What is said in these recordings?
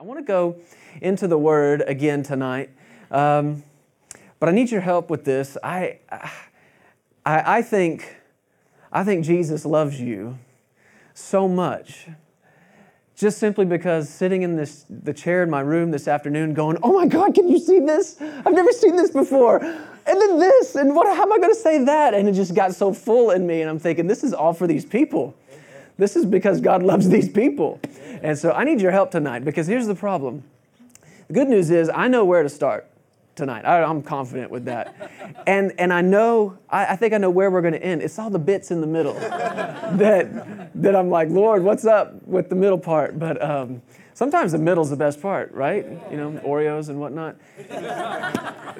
I want to go into the Word again tonight, um, but I need your help with this. I, I, I think, I think Jesus loves you so much, just simply because sitting in this the chair in my room this afternoon, going, "Oh my God, can you see this? I've never seen this before." And then this, and what? How am I going to say that? And it just got so full in me, and I'm thinking, this is all for these people. This is because God loves these people. And so I need your help tonight because here's the problem. The good news is I know where to start tonight. I, am confident with that. And, and I know, I, I think I know where we're going to end. It's all the bits in the middle that, that I'm like, Lord, what's up with the middle part? But um, sometimes the middle's the best part, right? You know, Oreos and whatnot.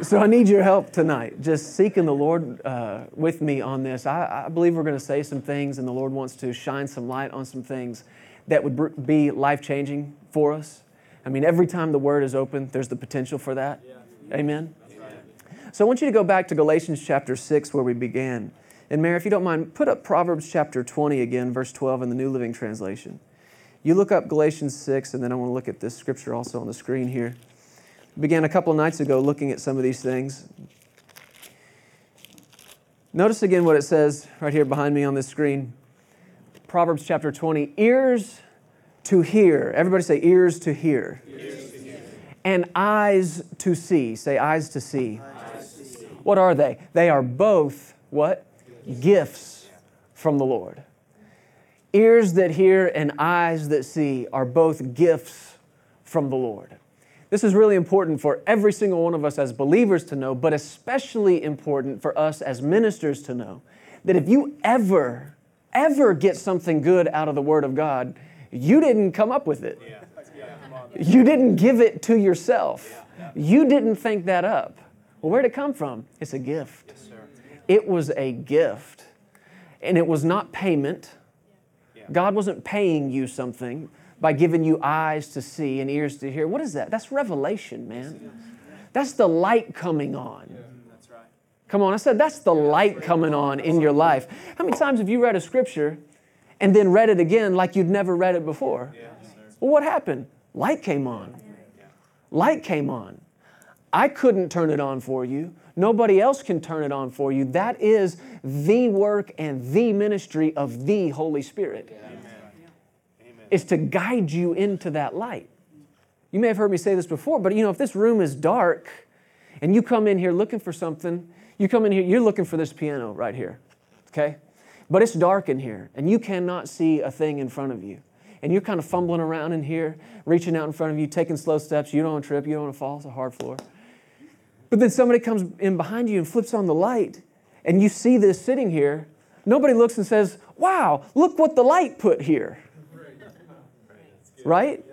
so I need your help tonight, just seeking the Lord uh, with me on this. I, I believe we're going to say some things, and the Lord wants to shine some light on some things that would be life changing for us. I mean, every time the word is open, there's the potential for that. Yeah. Amen. So I want you to go back to Galatians chapter 6 where we began. And Mary, if you don't mind, put up Proverbs chapter 20 again, verse 12 in the New Living Translation. You look up Galatians 6, and then I want to look at this scripture also on the screen here. We began a couple nights ago looking at some of these things. Notice again what it says right here behind me on this screen. Proverbs chapter 20 ears to hear. Everybody say, ears to hear. Ears to hear. And eyes to see. Say, eyes to see. Eyes to see. What are they? They are both what? Gifts, Gifts from the Lord. Ears that hear and eyes that see are both gifts from the Lord. This is really important for every single one of us as believers to know, but especially important for us as ministers to know that if you ever ever get something good out of the Word of God, you didn't come up with it. You didn't give it to yourself. You didn't think that up. Well, where'd it come from? It's a gift. It was a gift. And it was not payment. God wasn't paying you something by giving you eyes to see and ears to hear. What is that? That's revelation, man. That's the light coming on. Come on, I said that's the light coming on in your life. How many times have you read a scripture and then read it again like you'd never read it before? Well, what happened? Light came on. Light came on. I couldn't turn it on for you. Nobody else can turn it on for you. That is the work and the ministry of the Holy Spirit. Is to guide you into that light. You may have heard me say this before, but you know, if this room is dark and you come in here looking for something you come in here, you're looking for this piano right here, okay? But it's dark in here, and you cannot see a thing in front of you. And you're kind of fumbling around in here, reaching out in front of you, taking slow steps. You don't want to trip, you don't want to fall, it's a hard floor. But then somebody comes in behind you and flips on the light, and you see this sitting here. Nobody looks and says, Wow, look what the light put here. Right?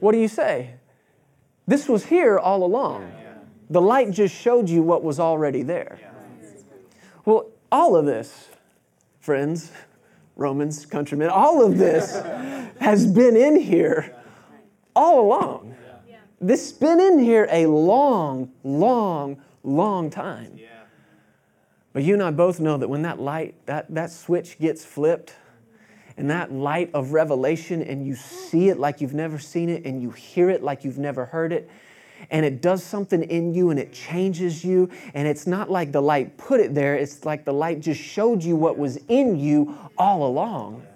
What do you say? This was here all along. The light just showed you what was already there. Well, all of this, friends, Romans, countrymen, all of this has been in here all along. This has been in here a long, long, long time. But you and I both know that when that light, that, that switch gets flipped, and that light of revelation, and you see it like you've never seen it, and you hear it like you've never heard it, and it does something in you and it changes you. And it's not like the light put it there, it's like the light just showed you what was in you all along.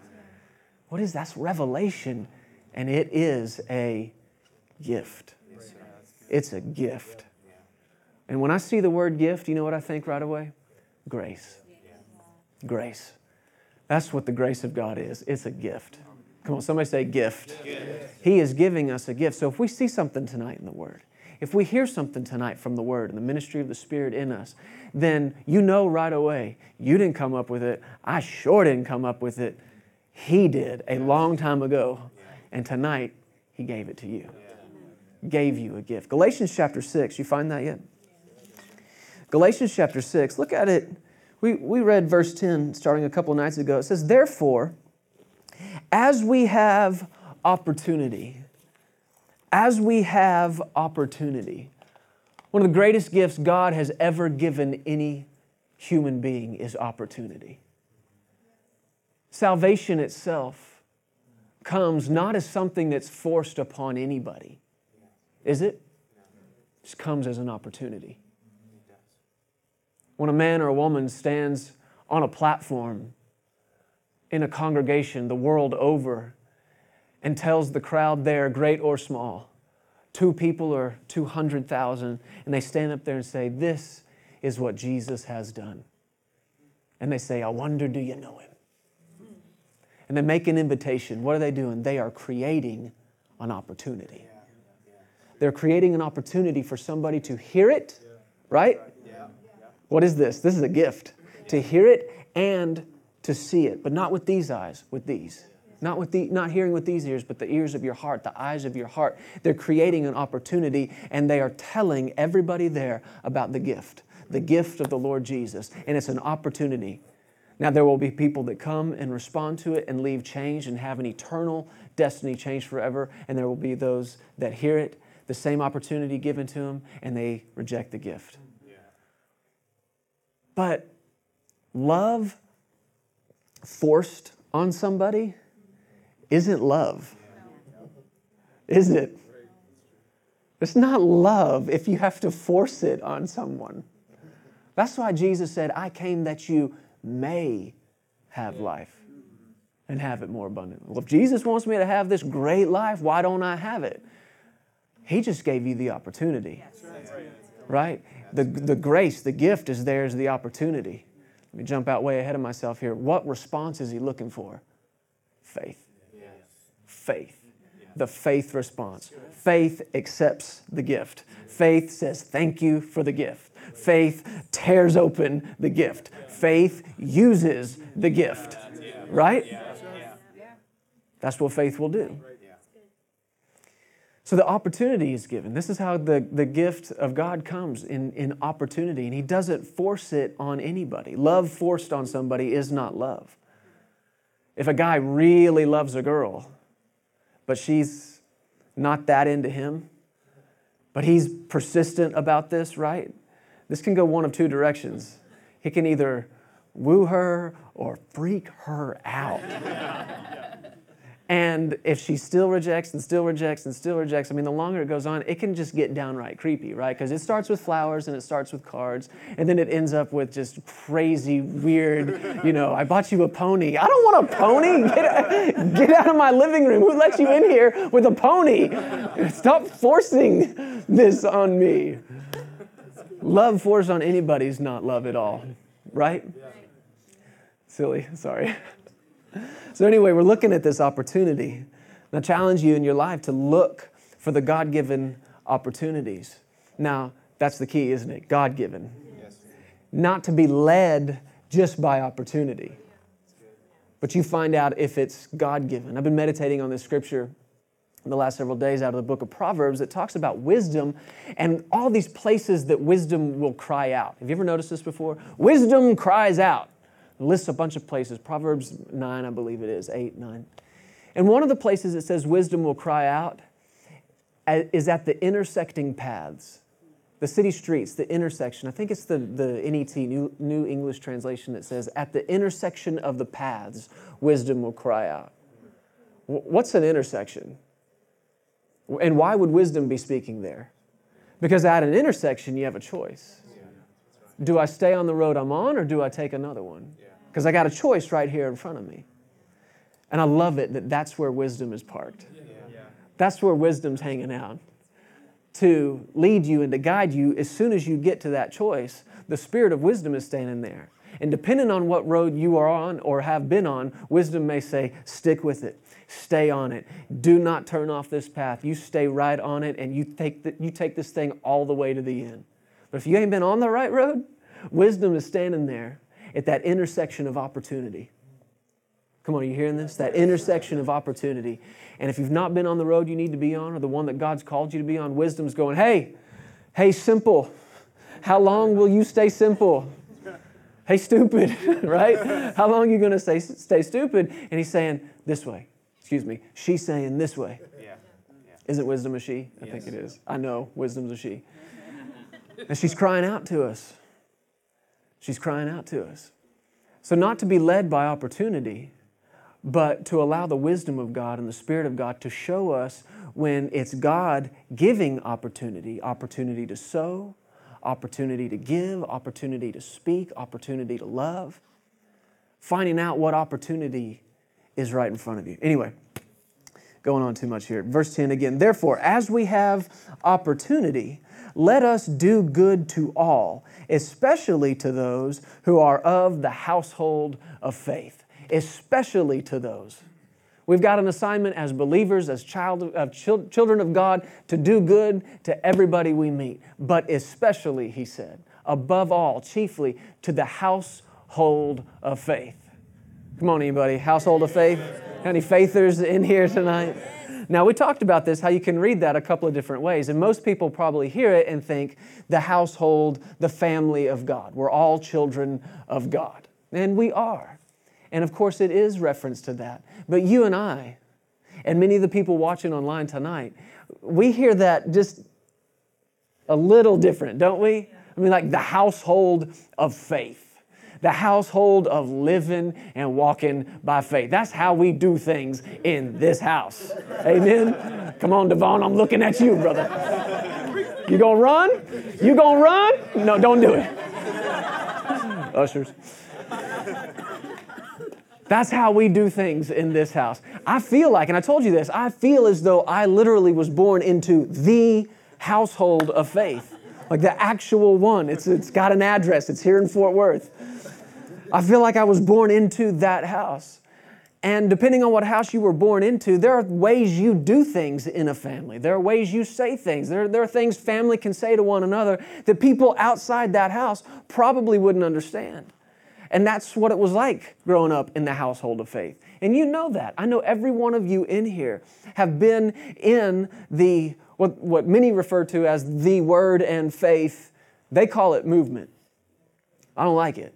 What is that's revelation? And it is a gift. It's a gift. And when I see the word gift, you know what I think right away? Grace. Grace. That's what the grace of God is. It's a gift. Come on, somebody say gift. gift. He is giving us a gift. So if we see something tonight in the Word, if we hear something tonight from the Word and the ministry of the Spirit in us, then you know right away, you didn't come up with it. I sure didn't come up with it. He did a long time ago. And tonight, He gave it to you. Gave you a gift. Galatians chapter 6, you find that yet? Galatians chapter 6, look at it. We, we read verse 10 starting a couple nights ago. It says, Therefore, as we have opportunity, as we have opportunity. One of the greatest gifts God has ever given any human being is opportunity. Salvation itself comes not as something that's forced upon anybody. Is it? Just comes as an opportunity. When a man or a woman stands on a platform in a congregation the world over and tells the crowd there, great or small, two people or 200,000, and they stand up there and say, This is what Jesus has done. And they say, I wonder, do you know him? And they make an invitation. What are they doing? They are creating an opportunity. They're creating an opportunity for somebody to hear it, right? What is this? This is a gift to hear it and to see it, but not with these eyes, with these. Not, with the, not hearing with these ears, but the ears of your heart, the eyes of your heart. They're creating an opportunity and they are telling everybody there about the gift, the gift of the Lord Jesus. And it's an opportunity. Now, there will be people that come and respond to it and leave changed and have an eternal destiny changed forever. And there will be those that hear it, the same opportunity given to them, and they reject the gift. But love forced on somebody isn't love. Is it? It's not love if you have to force it on someone. That's why Jesus said, I came that you may have life and have it more abundantly. Well, if Jesus wants me to have this great life, why don't I have it? He just gave you the opportunity. Right? The, the grace, the gift is there as the opportunity. Let me jump out way ahead of myself here. What response is he looking for? Faith faith. The faith response. Faith accepts the gift. Faith says, Thank you for the gift. Faith tears open the gift. Faith uses the gift. Right? That's what faith will do. So the opportunity is given. This is how the, the gift of God comes in, in opportunity, and He doesn't force it on anybody. Love forced on somebody is not love. If a guy really loves a girl, but she's not that into him. But he's persistent about this, right? This can go one of two directions. He can either woo her or freak her out. And if she still rejects and still rejects and still rejects, I mean, the longer it goes on, it can just get downright creepy, right? Because it starts with flowers and it starts with cards, and then it ends up with just crazy, weird, you know, I bought you a pony. I don't want a pony. Get, get out of my living room. Who let you in here with a pony? Stop forcing this on me. Love forced on anybody is not love at all, right? Silly, sorry. So, anyway, we're looking at this opportunity. And I challenge you in your life to look for the God given opportunities. Now, that's the key, isn't it? God given. Yes. Not to be led just by opportunity, but you find out if it's God given. I've been meditating on this scripture in the last several days out of the book of Proverbs that talks about wisdom and all these places that wisdom will cry out. Have you ever noticed this before? Wisdom cries out lists a bunch of places. Proverbs 9, I believe it is, 8, 9. And one of the places it says wisdom will cry out is at the intersecting paths, the city streets, the intersection. I think it's the, the NET, New, New English Translation, that says, at the intersection of the paths, wisdom will cry out. What's an intersection? And why would wisdom be speaking there? Because at an intersection, you have a choice. Do I stay on the road I'm on or do I take another one? Because I got a choice right here in front of me. And I love it that that's where wisdom is parked. That's where wisdom's hanging out. To lead you and to guide you as soon as you get to that choice, the spirit of wisdom is standing there. And depending on what road you are on or have been on, wisdom may say, stick with it, stay on it, do not turn off this path. You stay right on it and you take, the, you take this thing all the way to the end. But if you ain't been on the right road, wisdom is standing there at that intersection of opportunity. Come on, are you hearing this? That intersection of opportunity. And if you've not been on the road you need to be on, or the one that God's called you to be on, wisdom's going, hey, hey, simple. How long will you stay simple? Hey, stupid, right? How long are you going to stay, stay stupid? And he's saying, this way. Excuse me. She's saying this way. Yeah. yeah. Isn't wisdom a she? I yes. think it is. I know wisdom's a she. And she's crying out to us. She's crying out to us. So, not to be led by opportunity, but to allow the wisdom of God and the Spirit of God to show us when it's God giving opportunity opportunity to sow, opportunity to give, opportunity to speak, opportunity to love, finding out what opportunity is right in front of you. Anyway, going on too much here. Verse 10 again. Therefore, as we have opportunity, let us do good to all, especially to those who are of the household of faith, especially to those. We've got an assignment as believers, as child uh, of, children of God, to do good to everybody we meet, but especially, he said, above all, chiefly to the household of faith. Come on, anybody, household of faith? Any faithers in here tonight? Now, we talked about this, how you can read that a couple of different ways. And most people probably hear it and think the household, the family of God. We're all children of God. And we are. And of course, it is reference to that. But you and I, and many of the people watching online tonight, we hear that just a little different, don't we? I mean, like the household of faith the household of living and walking by faith. That's how we do things in this house. Amen. Come on, Devon, I'm looking at you, brother. You gonna run? You gonna run? No, don't do it. Ushers. That's how we do things in this house. I feel like, and I told you this, I feel as though I literally was born into the household of faith, like the actual one. It's, it's got an address, it's here in Fort Worth. I feel like I was born into that house. And depending on what house you were born into, there are ways you do things in a family. There are ways you say things. There, there are things family can say to one another that people outside that house probably wouldn't understand. And that's what it was like growing up in the household of faith. And you know that. I know every one of you in here have been in the, what, what many refer to as the word and faith. They call it movement. I don't like it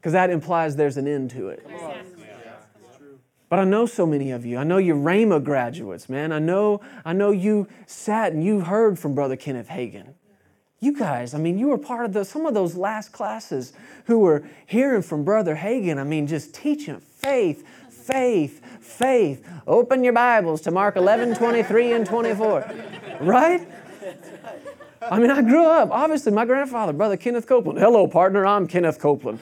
because that implies there's an end to it. But I know so many of you. I know you're Rhema graduates, man. I know, I know you sat and you heard from Brother Kenneth Hagin. You guys, I mean, you were part of the, some of those last classes who were hearing from Brother Hagin. I mean, just teaching faith, faith, faith. Open your Bibles to Mark 11, 23, and 24. Right? I mean, I grew up, obviously, my grandfather, Brother Kenneth Copeland. Hello, partner, I'm Kenneth Copeland.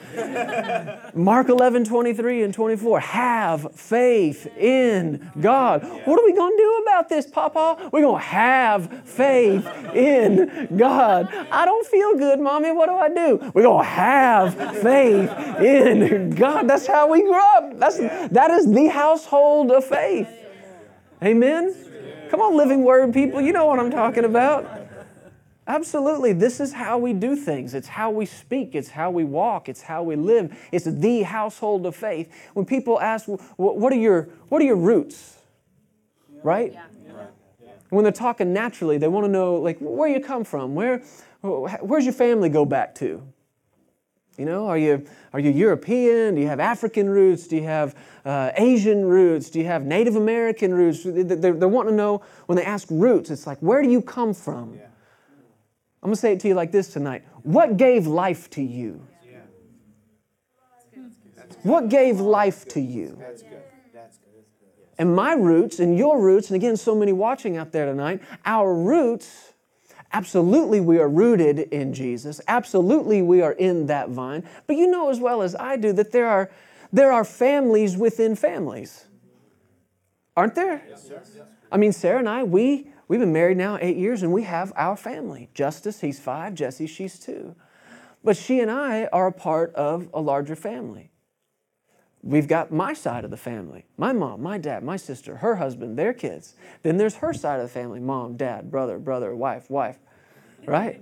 Mark 11, 23 and 24. Have faith in God. What are we going to do about this, Papa? We're going to have faith in God. I don't feel good, Mommy. What do I do? We're going to have faith in God. That's how we grew up. That's, that is the household of faith. Amen? Come on, living word people. You know what I'm talking about. Absolutely. This is how we do things. It's how we speak. It's how we walk. It's how we live. It's the household of faith. When people ask, what are your, what are your roots? Right? Yeah. When they're talking naturally, they want to know, like, where you come from. Where, where's your family go back to? You know, are you, are you European? Do you have African roots? Do you have uh, Asian roots? Do you have Native American roots? They're, they're wanting to know when they ask roots, it's like, where do you come from? Yeah. I'm going to say it to you like this tonight. What gave life to you? What gave life to you? And my roots and your roots, and again, so many watching out there tonight, our roots, absolutely we are rooted in Jesus. Absolutely we are in that vine. But you know as well as I do that there are, there are families within families. Aren't there? I mean, Sarah and I, we, We've been married now eight years and we have our family. Justice, he's five. Jesse, she's two. But she and I are a part of a larger family. We've got my side of the family my mom, my dad, my sister, her husband, their kids. Then there's her side of the family mom, dad, brother, brother, wife, wife, right?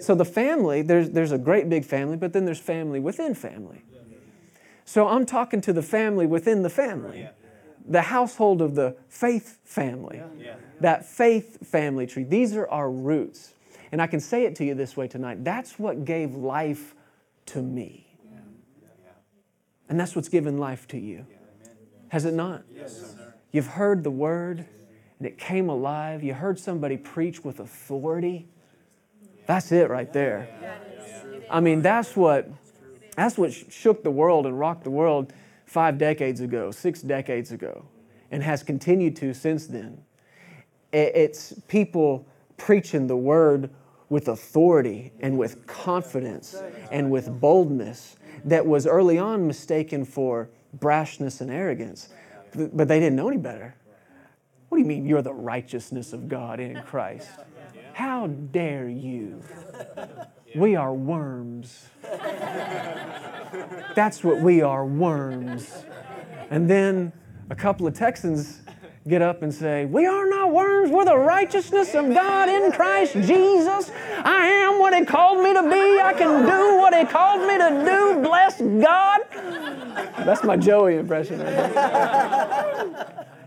so the family, there's, there's a great big family, but then there's family within family. So I'm talking to the family within the family the household of the faith family. That faith family tree. These are our roots. And I can say it to you this way tonight that's what gave life to me. And that's what's given life to you. Has it not? Yes, You've heard the word and it came alive. You heard somebody preach with authority. That's it right there. I mean, that's what that's what shook the world and rocked the world five decades ago, six decades ago, and has continued to since then. It's people preaching the word with authority and with confidence and with boldness that was early on mistaken for brashness and arrogance, but they didn't know any better. What do you mean you're the righteousness of God in Christ? How dare you? We are worms. That's what we are worms. And then a couple of Texans get up and say, We are not worms, we're the righteousness of God in Christ Jesus. I am what He called me to be, I can do what He called me to do. Bless God. That's my Joey impression.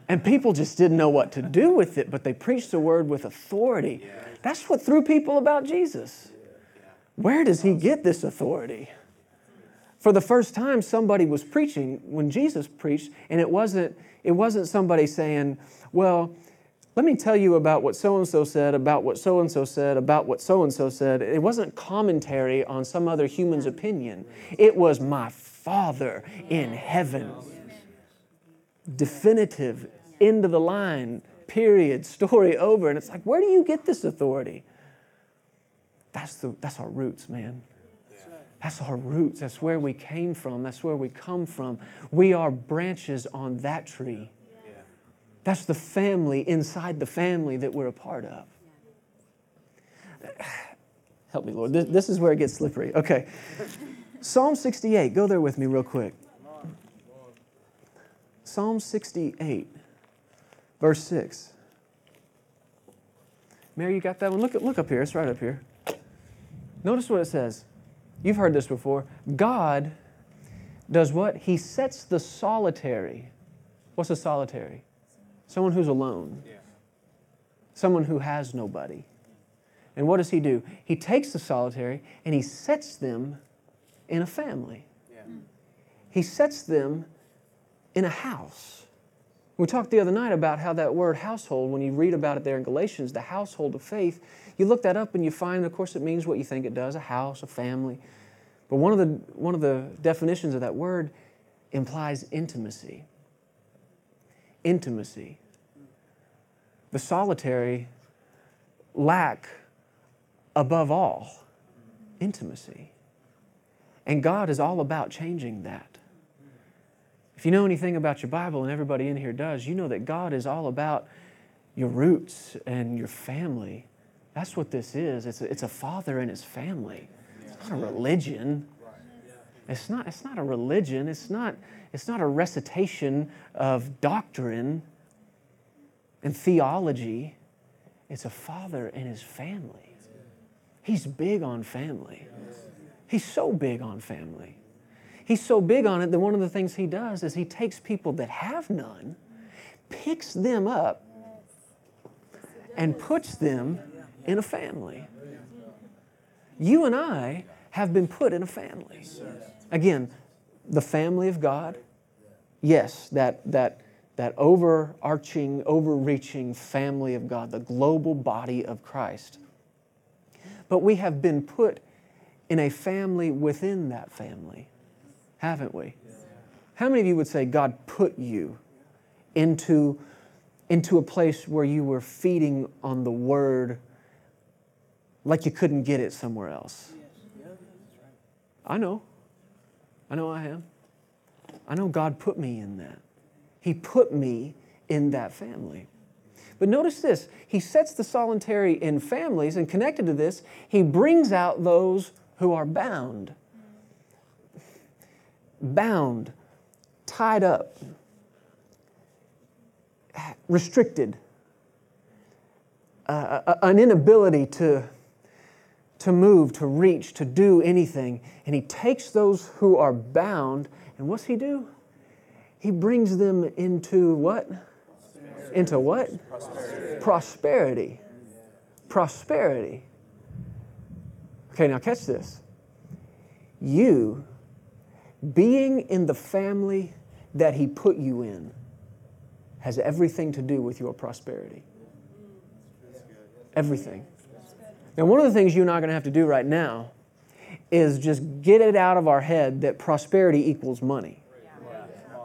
and people just didn't know what to do with it, but they preached the word with authority. That's what threw people about Jesus. Where does He get this authority? For the first time, somebody was preaching when Jesus preached, and it wasn't it wasn't somebody saying, well, let me tell you about what so and so said, about what so and so said, about what so and so said. It wasn't commentary on some other human's opinion. It was my Father in heaven. Definitive, end of the line, period, story over. And it's like, where do you get this authority? That's, the, that's our roots, man. That's our roots. That's where we came from. That's where we come from. We are branches on that tree. That's the family inside the family that we're a part of. Help me, Lord. This, this is where it gets slippery. Okay. Psalm 68. Go there with me, real quick. Psalm 68, verse 6. Mary, you got that one? Look, look up here. It's right up here. Notice what it says. You've heard this before. God does what? He sets the solitary. What's a solitary? Someone who's alone. Someone who has nobody. And what does he do? He takes the solitary and he sets them in a family. He sets them in a house. We talked the other night about how that word household, when you read about it there in Galatians, the household of faith, you look that up and you find, of course, it means what you think it does a house, a family. But one of the, one of the definitions of that word implies intimacy. Intimacy. The solitary lack, above all, intimacy. And God is all about changing that. If you know anything about your Bible, and everybody in here does, you know that God is all about your roots and your family that's what this is. It's a, it's a father and his family. It's not a religion. It's not, it's not a religion. It's not, it's not a recitation of doctrine and theology. It's a father and his family. He's big on family. He's so big on family. He's so big on it that one of the things he does is he takes people that have none, picks them up, and puts them in a family. You and I have been put in a family. Again, the family of God, yes, that, that, that overarching, overreaching family of God, the global body of Christ. But we have been put in a family within that family, haven't we? How many of you would say God put you into, into a place where you were feeding on the Word like you couldn't get it somewhere else. I know. I know I am. I know God put me in that. He put me in that family. But notice this He sets the solitary in families, and connected to this, He brings out those who are bound. Bound, tied up, restricted, uh, an inability to to move, to reach, to do anything. And he takes those who are bound, and what's he do? He brings them into what? Prosperity. Into what? Prosperity. Prosperity. Prosperity. Okay, now catch this. You, being in the family that he put you in, has everything to do with your prosperity. Everything. Now, one of the things you and I are going to have to do right now is just get it out of our head that prosperity equals money.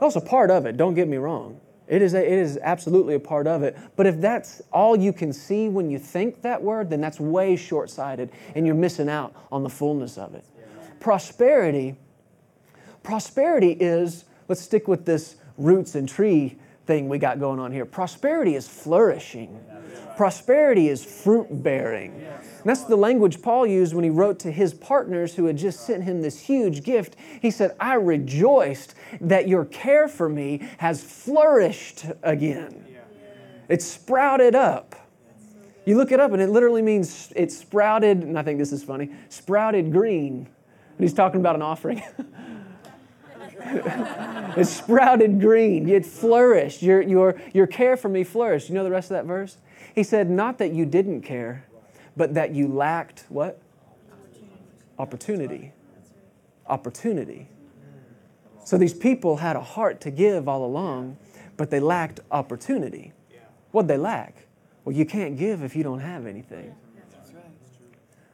That's a part of it, don't get me wrong. It is, a, it is absolutely a part of it. But if that's all you can see when you think that word, then that's way short sighted and you're missing out on the fullness of it. Prosperity, prosperity is, let's stick with this roots and tree thing we got going on here. Prosperity is flourishing, prosperity is fruit bearing. that's the language Paul used when he wrote to his partners who had just sent him this huge gift. He said, I rejoiced that your care for me has flourished again. It sprouted up. You look it up and it literally means it sprouted, and I think this is funny, sprouted green. And he's talking about an offering. it sprouted green. It flourished. Your, your, your care for me flourished. You know the rest of that verse? He said, Not that you didn't care, but that you lacked what? Opportunity. Opportunity. So these people had a heart to give all along, but they lacked opportunity. What'd they lack? Well, you can't give if you don't have anything.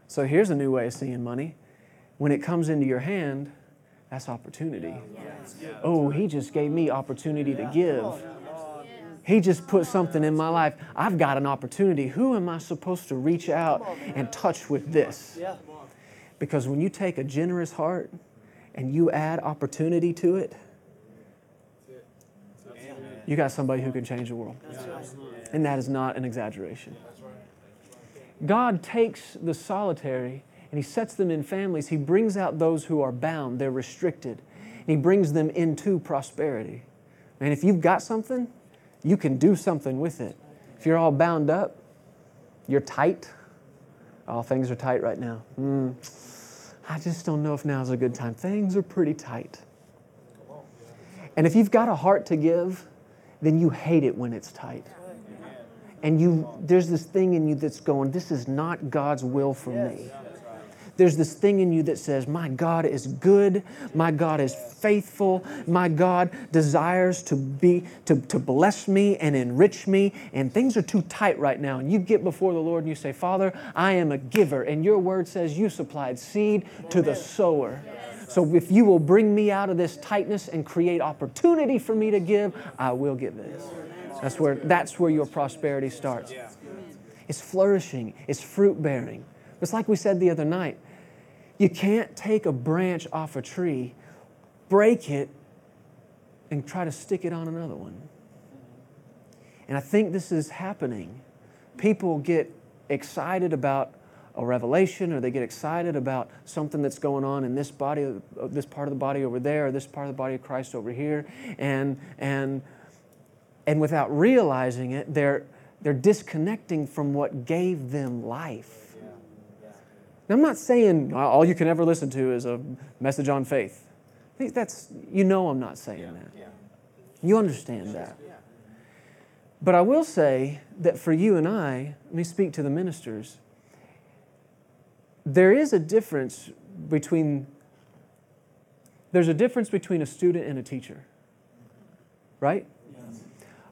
So here's a new way of seeing money. When it comes into your hand, that's opportunity. Oh, he just gave me opportunity to give. He just put something in my life. I've got an opportunity. Who am I supposed to reach out and touch with this? Because when you take a generous heart and you add opportunity to it, you got somebody who can change the world. And that is not an exaggeration. God takes the solitary and He sets them in families. He brings out those who are bound, they're restricted. And He brings them into prosperity. And if you've got something, you can do something with it. If you're all bound up, you're tight. All things are tight right now. Mm. I just don't know if now's a good time. Things are pretty tight. And if you've got a heart to give, then you hate it when it's tight. And you there's this thing in you that's going, this is not God's will for me there's this thing in you that says, My God is good, my God is faithful, my God desires to be to, to bless me and enrich me, and things are too tight right now. And you get before the Lord and you say, Father, I am a giver, and your word says you supplied seed to the sower. So if you will bring me out of this tightness and create opportunity for me to give, I will give this. That's where that's where your prosperity starts. It's flourishing, it's fruit bearing. It's like we said the other night. You can't take a branch off a tree, break it, and try to stick it on another one. And I think this is happening. People get excited about a revelation or they get excited about something that's going on in this body uh, this part of the body over there or this part of the body of Christ over here and and and without realizing it they're they're disconnecting from what gave them life now, I'm not saying all you can ever listen to is a message on faith. That's, you know, I'm not saying that. You understand that. But I will say that for you and I, let me speak to the ministers. There is a difference between there's a difference between a student and a teacher. Right?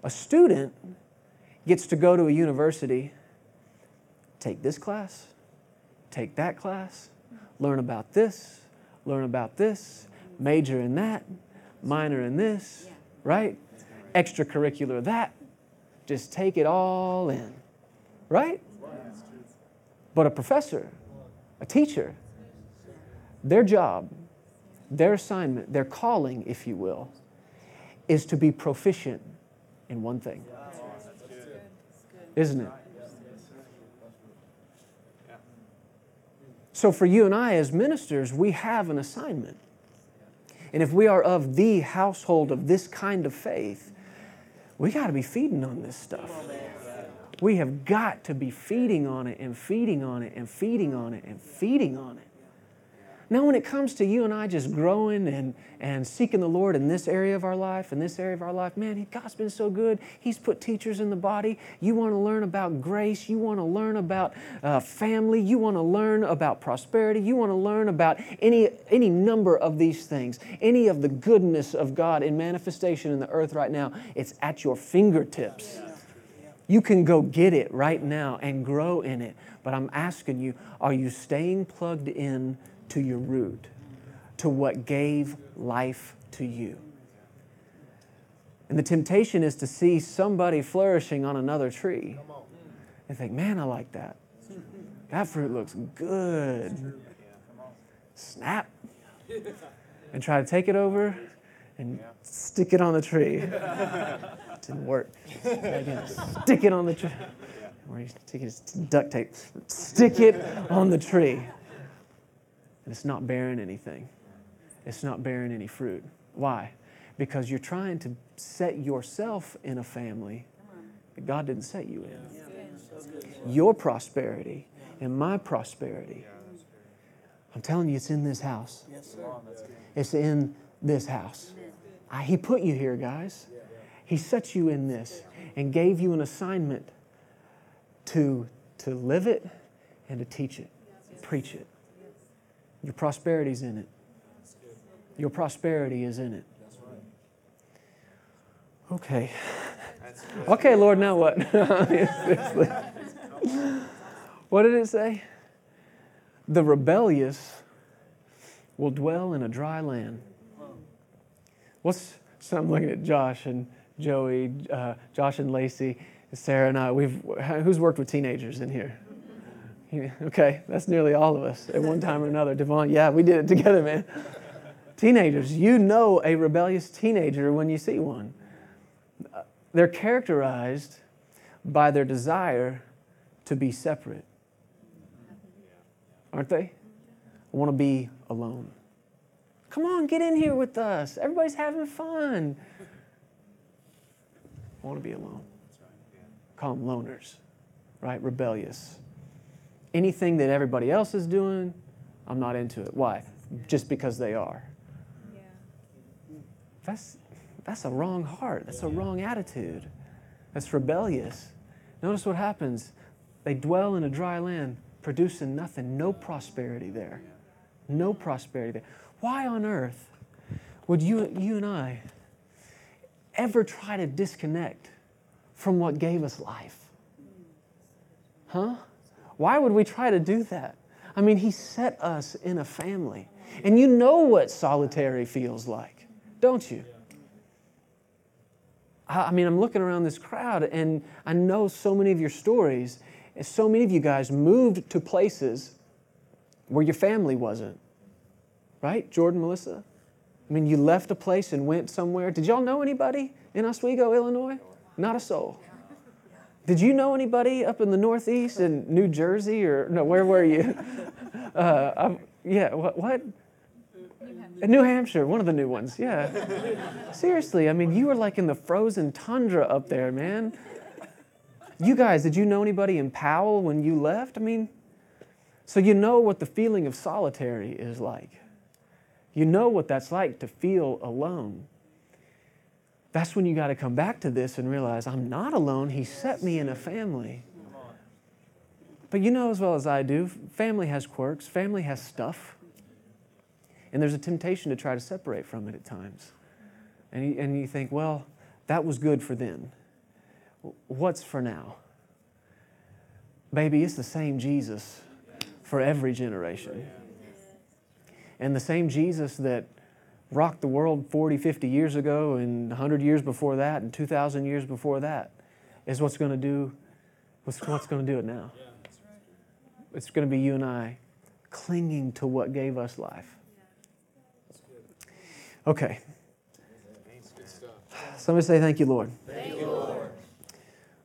A student gets to go to a university, take this class, take that class, learn about this, learn about this, major in that, minor in this, right? Extracurricular that. Just take it all in, right? But a professor, a teacher, their job, their assignment, their calling, if you will, is to be proficient in one thing. Isn't it? So, for you and I as ministers, we have an assignment. And if we are of the household of this kind of faith, we got to be feeding on this stuff. We have got to be feeding on it and feeding on it and feeding on it and feeding on it. Now, when it comes to you and I just growing and, and seeking the Lord in this area of our life, in this area of our life, man, God's been so good. He's put teachers in the body. You want to learn about grace. You want to learn about uh, family. You want to learn about prosperity. You want to learn about any, any number of these things, any of the goodness of God in manifestation in the earth right now. It's at your fingertips. You can go get it right now and grow in it. But I'm asking you, are you staying plugged in to your root, to what gave life to you. And the temptation is to see somebody flourishing on another tree and think, man, I like that. That fruit looks good. Snap. And try to take it over and stick it on the tree. Didn't work. Again, stick it on the tree. Or you take it, duct tape, stick it on the tree. And it's not bearing anything. It's not bearing any fruit. Why? Because you're trying to set yourself in a family that God didn't set you in. Your prosperity and my prosperity. I'm telling you, it's in this house. It's in this house. I, he put you here, guys. He set you in this and gave you an assignment to, to live it and to teach it, preach it. Your prosperity's in it. Your prosperity is in it. Okay. Okay, Lord, now what? what did it say? The rebellious will dwell in a dry land. What's so I'm looking at Josh and Joey, uh, Josh and Lacey, Sarah and I. We've who's worked with teenagers in here? Okay, that's nearly all of us at one time or another. Devon, yeah, we did it together, man. Teenagers, you know a rebellious teenager when you see one. They're characterized by their desire to be separate. Aren't they? I want to be alone. Come on, get in here with us. Everybody's having fun. I want to be alone. Call them loners, right? Rebellious. Anything that everybody else is doing, I'm not into it. Why? Just because they are. That's, that's a wrong heart. That's a wrong attitude. That's rebellious. Notice what happens. They dwell in a dry land, producing nothing, no prosperity there. No prosperity there. Why on earth would you, you and I ever try to disconnect from what gave us life? Huh? Why would we try to do that? I mean, He set us in a family. And you know what solitary feels like, don't you? I mean, I'm looking around this crowd and I know so many of your stories. And so many of you guys moved to places where your family wasn't. Right? Jordan, Melissa? I mean, you left a place and went somewhere. Did y'all know anybody in Oswego, Illinois? Not a soul. Did you know anybody up in the Northeast in New Jersey or no? Where were you? Uh, yeah. What? what? New Hampshire, one of the new ones. Yeah. Seriously, I mean, you were like in the frozen tundra up there, man. You guys, did you know anybody in Powell when you left? I mean, so you know what the feeling of solitary is like. You know what that's like to feel alone. That's when you got to come back to this and realize I'm not alone. He set me in a family. But you know as well as I do, family has quirks, family has stuff. And there's a temptation to try to separate from it at times. And you, and you think, well, that was good for then. What's for now? Baby, it's the same Jesus for every generation. And the same Jesus that rocked the world 40, 50 years ago, and 100 years before that, and 2,000 years before that, is what's going to do, what's, what's going to do it now. It's going to be you and I clinging to what gave us life. Okay. Somebody say, Thank you, Lord. Thank you, Lord.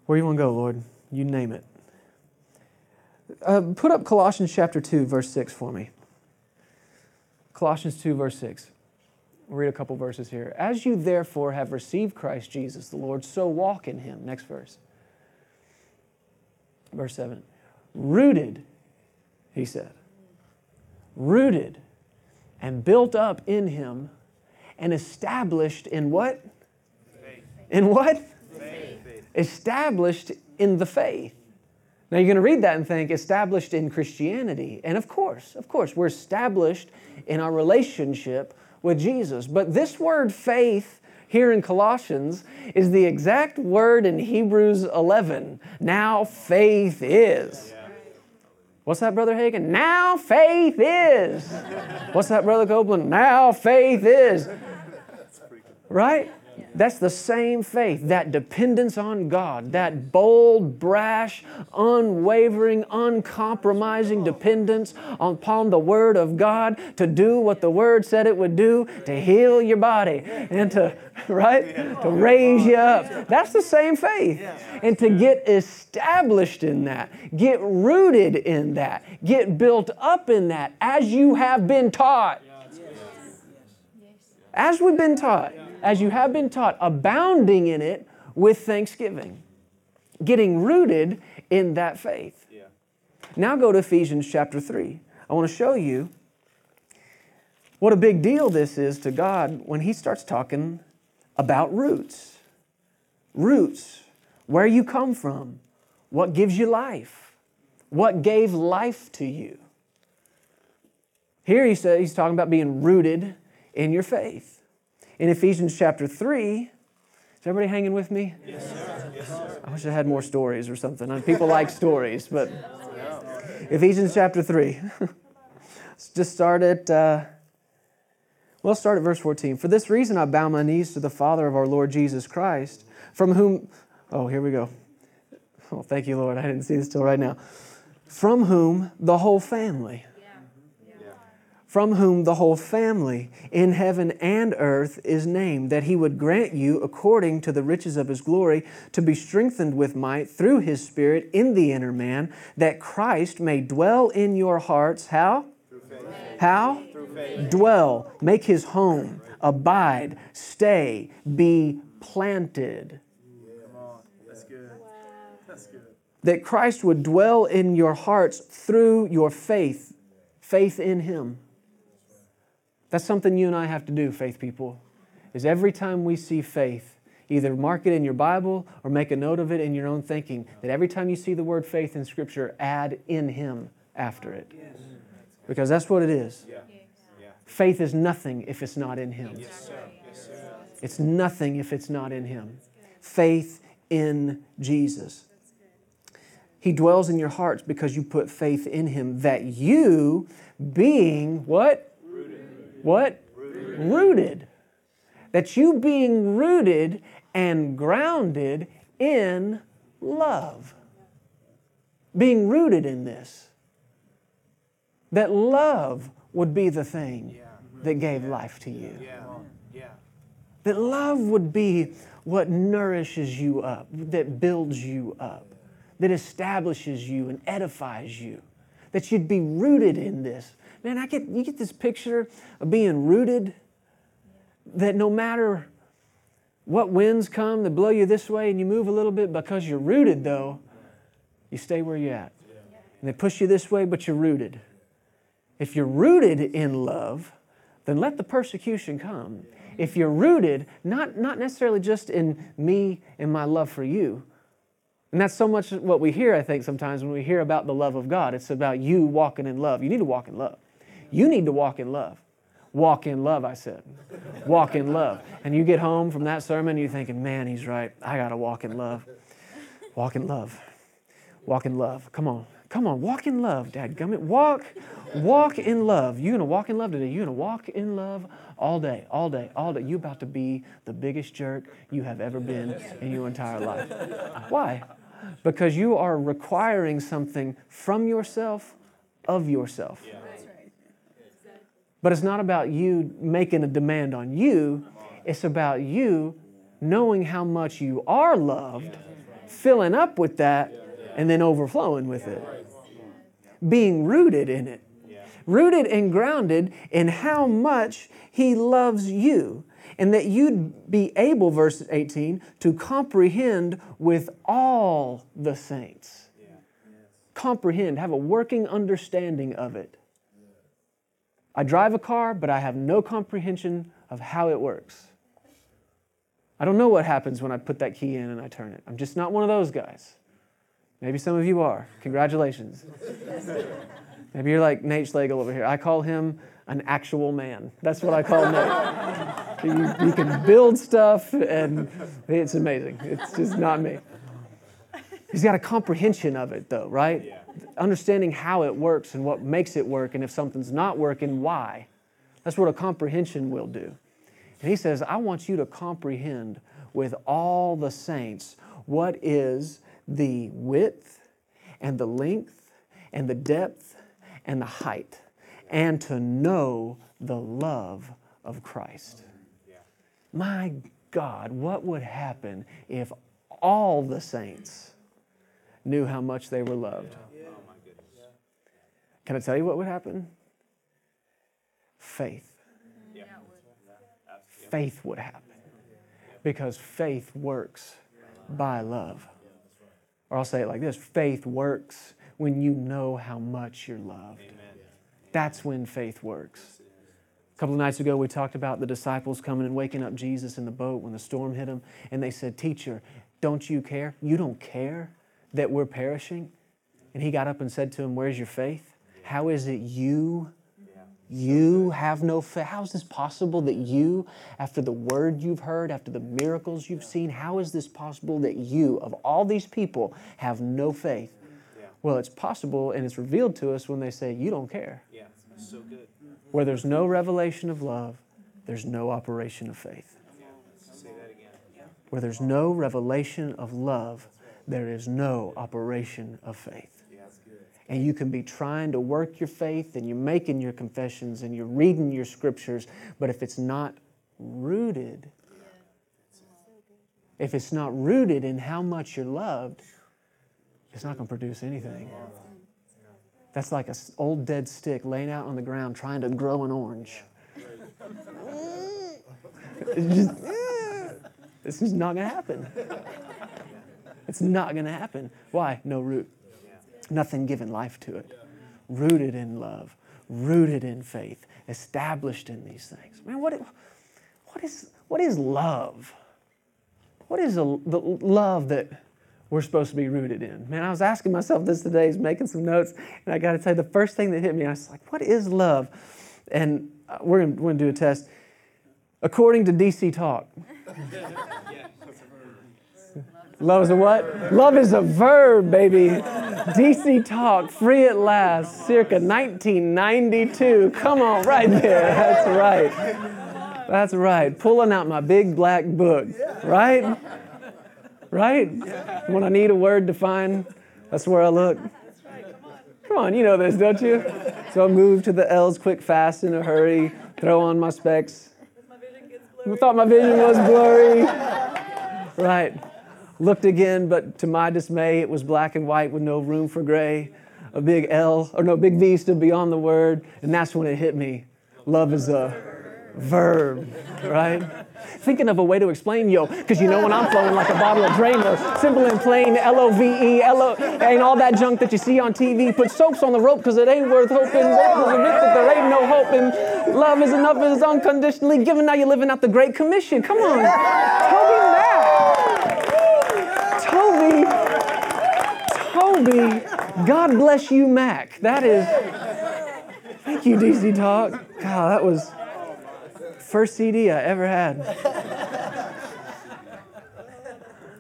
Where you want to go, Lord? You name it. Uh, put up Colossians chapter 2, verse 6 for me. Colossians 2, verse 6. We'll read a couple verses here. As you therefore have received Christ Jesus the Lord, so walk in him. Next verse. Verse 7. Rooted, he said. Rooted and built up in him and established in what? Faith. In what? Faith. Established in the faith. Now you're going to read that and think established in Christianity. And of course, of course, we're established in our relationship with Jesus. But this word faith here in Colossians is the exact word in Hebrews 11. Now faith is. What's that, Brother Hagin? Now faith is. What's that, Brother Copeland? Now faith is. Right? That's the same faith, that dependence on God, that bold, brash, unwavering, uncompromising dependence upon the Word of God to do what the Word said it would do, to heal your body and to, right, to raise you up. That's the same faith. And to get established in that, get rooted in that, get built up in that as you have been taught. As we've been taught as you have been taught, abounding in it with thanksgiving, getting rooted in that faith. Yeah. Now go to Ephesians chapter 3. I want to show you what a big deal this is to God when He starts talking about roots. Roots, where you come from, what gives you life, what gave life to you. Here he says he's talking about being rooted in your faith in Ephesians chapter 3. Is everybody hanging with me? Yes, sir. Yes, sir. I wish I had more stories or something. People like stories, but Ephesians chapter 3. Let's just start at, uh, well, start at verse 14. For this reason I bow my knees to the Father of our Lord Jesus Christ, from whom, oh, here we go. Oh, thank you, Lord. I didn't see this till right now. From whom the whole family from whom the whole family in heaven and earth is named, that he would grant you, according to the riches of his glory, to be strengthened with might through his Spirit in the inner man, that Christ may dwell in your hearts. How? How? Dwell, make his home, abide, stay, be planted. That Christ would dwell in your hearts through your faith, faith in him. That's something you and I have to do, faith people, is every time we see faith, either mark it in your Bible or make a note of it in your own thinking, that every time you see the word faith in Scripture, add in Him after it. Because that's what it is. Faith is nothing if it's not in Him. It's nothing if it's not in Him. Faith in Jesus. He dwells in your hearts because you put faith in Him, that you, being what? What? Rooted. rooted. That you being rooted and grounded in love. Being rooted in this. That love would be the thing that gave life to you. That love would be what nourishes you up, that builds you up, that establishes you and edifies you. That you'd be rooted in this man, I get you get this picture of being rooted that no matter what winds come that blow you this way and you move a little bit because you're rooted though, you stay where you're at. And they push you this way, but you're rooted. If you're rooted in love, then let the persecution come. If you're rooted, not, not necessarily just in me and my love for you, and that's so much what we hear, I think, sometimes when we hear about the love of God. It's about you walking in love. You need to walk in love. You need to walk in love. Walk in love, I said. Walk in love. And you get home from that sermon, you're thinking, man, he's right. I got to walk in love. Walk in love. Walk in love. Come on. Come on. Walk in love, Dad. Come. Walk. Walk in love. You're going to walk in love today. You're going to walk in love all day, all day, all day. You're about to be the biggest jerk you have ever been in your entire life. Why? Because you are requiring something from yourself, of yourself. Yeah. But it's not about you making a demand on you, it's about you knowing how much you are loved, filling up with that, and then overflowing with it. Being rooted in it. Rooted and grounded in how much He loves you. And that you'd be able, verse 18, to comprehend with all the saints. Comprehend, have a working understanding of it I drive a car, but I have no comprehension of how it works. I don't know what happens when I put that key in and I turn it. I'm just not one of those guys. Maybe some of you are. Congratulations. Maybe you're like Nate Schlegel over here. I call him an actual man. That's what I call Nate. you, you can build stuff, and it's amazing. It's just not me. He's got a comprehension of it, though, right? Yeah understanding how it works and what makes it work, and if something's not working, why. That's what a comprehension will do. And he says, I want you to comprehend with all the saints what is the width and the length and the depth and the height, and to know the love of Christ. My God, what would happen if all the saints knew how much they were loved? Can I tell you what would happen? Faith. Faith would happen. Because faith works by love. Or I'll say it like this faith works when you know how much you're loved. That's when faith works. A couple of nights ago, we talked about the disciples coming and waking up Jesus in the boat when the storm hit them. And they said, Teacher, don't you care? You don't care that we're perishing? And he got up and said to them, Where's your faith? How is it you? You have no faith. How is this possible that you, after the word you've heard, after the miracles you've seen, how is this possible that you, of all these people, have no faith? Well, it's possible and it's revealed to us when they say, You don't care. Yeah, so good. Where there's no revelation of love, there's no operation of faith. Say that again. Where there's no revelation of love, there is no operation of faith. And you can be trying to work your faith and you're making your confessions and you're reading your scriptures, but if it's not rooted, if it's not rooted in how much you're loved, it's not going to produce anything. That's like an old dead stick laying out on the ground trying to grow an orange. It's just, this is not going to happen. It's not going to happen. Why? No root. Nothing given life to it. Rooted in love, rooted in faith, established in these things. Man, what, what, is, what is love? What is the, the love that we're supposed to be rooted in? Man, I was asking myself this today, I was making some notes, and I got to tell you, the first thing that hit me, I was like, what is love? And uh, we're going we're to do a test. According to DC Talk, love is a what? Love is a verb, baby. DC Talk, free at last, circa 1992. Come on, right there. That's right. That's right. Pulling out my big black book, right? Right? When I need a word to find, that's where I look. Come on, you know this, don't you? So I move to the L's quick, fast, in a hurry, throw on my specs. I thought my vision was blurry. Right. Looked again, but to my dismay, it was black and white with no room for gray. A big L, or no, big V stood beyond the word, and that's when it hit me. Love is a verb, right? Thinking of a way to explain yo, because you know when I'm flowing like a bottle of Drano, simple and plain, L O V E, L O, ain't all that junk that you see on TV. Put soaps on the rope because it ain't worth hoping. There's a myth that there ain't no hope, and love is enough is unconditionally given. Now you're living out the Great Commission. Come on, Toby Mac. Toby, God bless you, Mac. That is, thank you, DC Talk. God, that was first CD I ever had.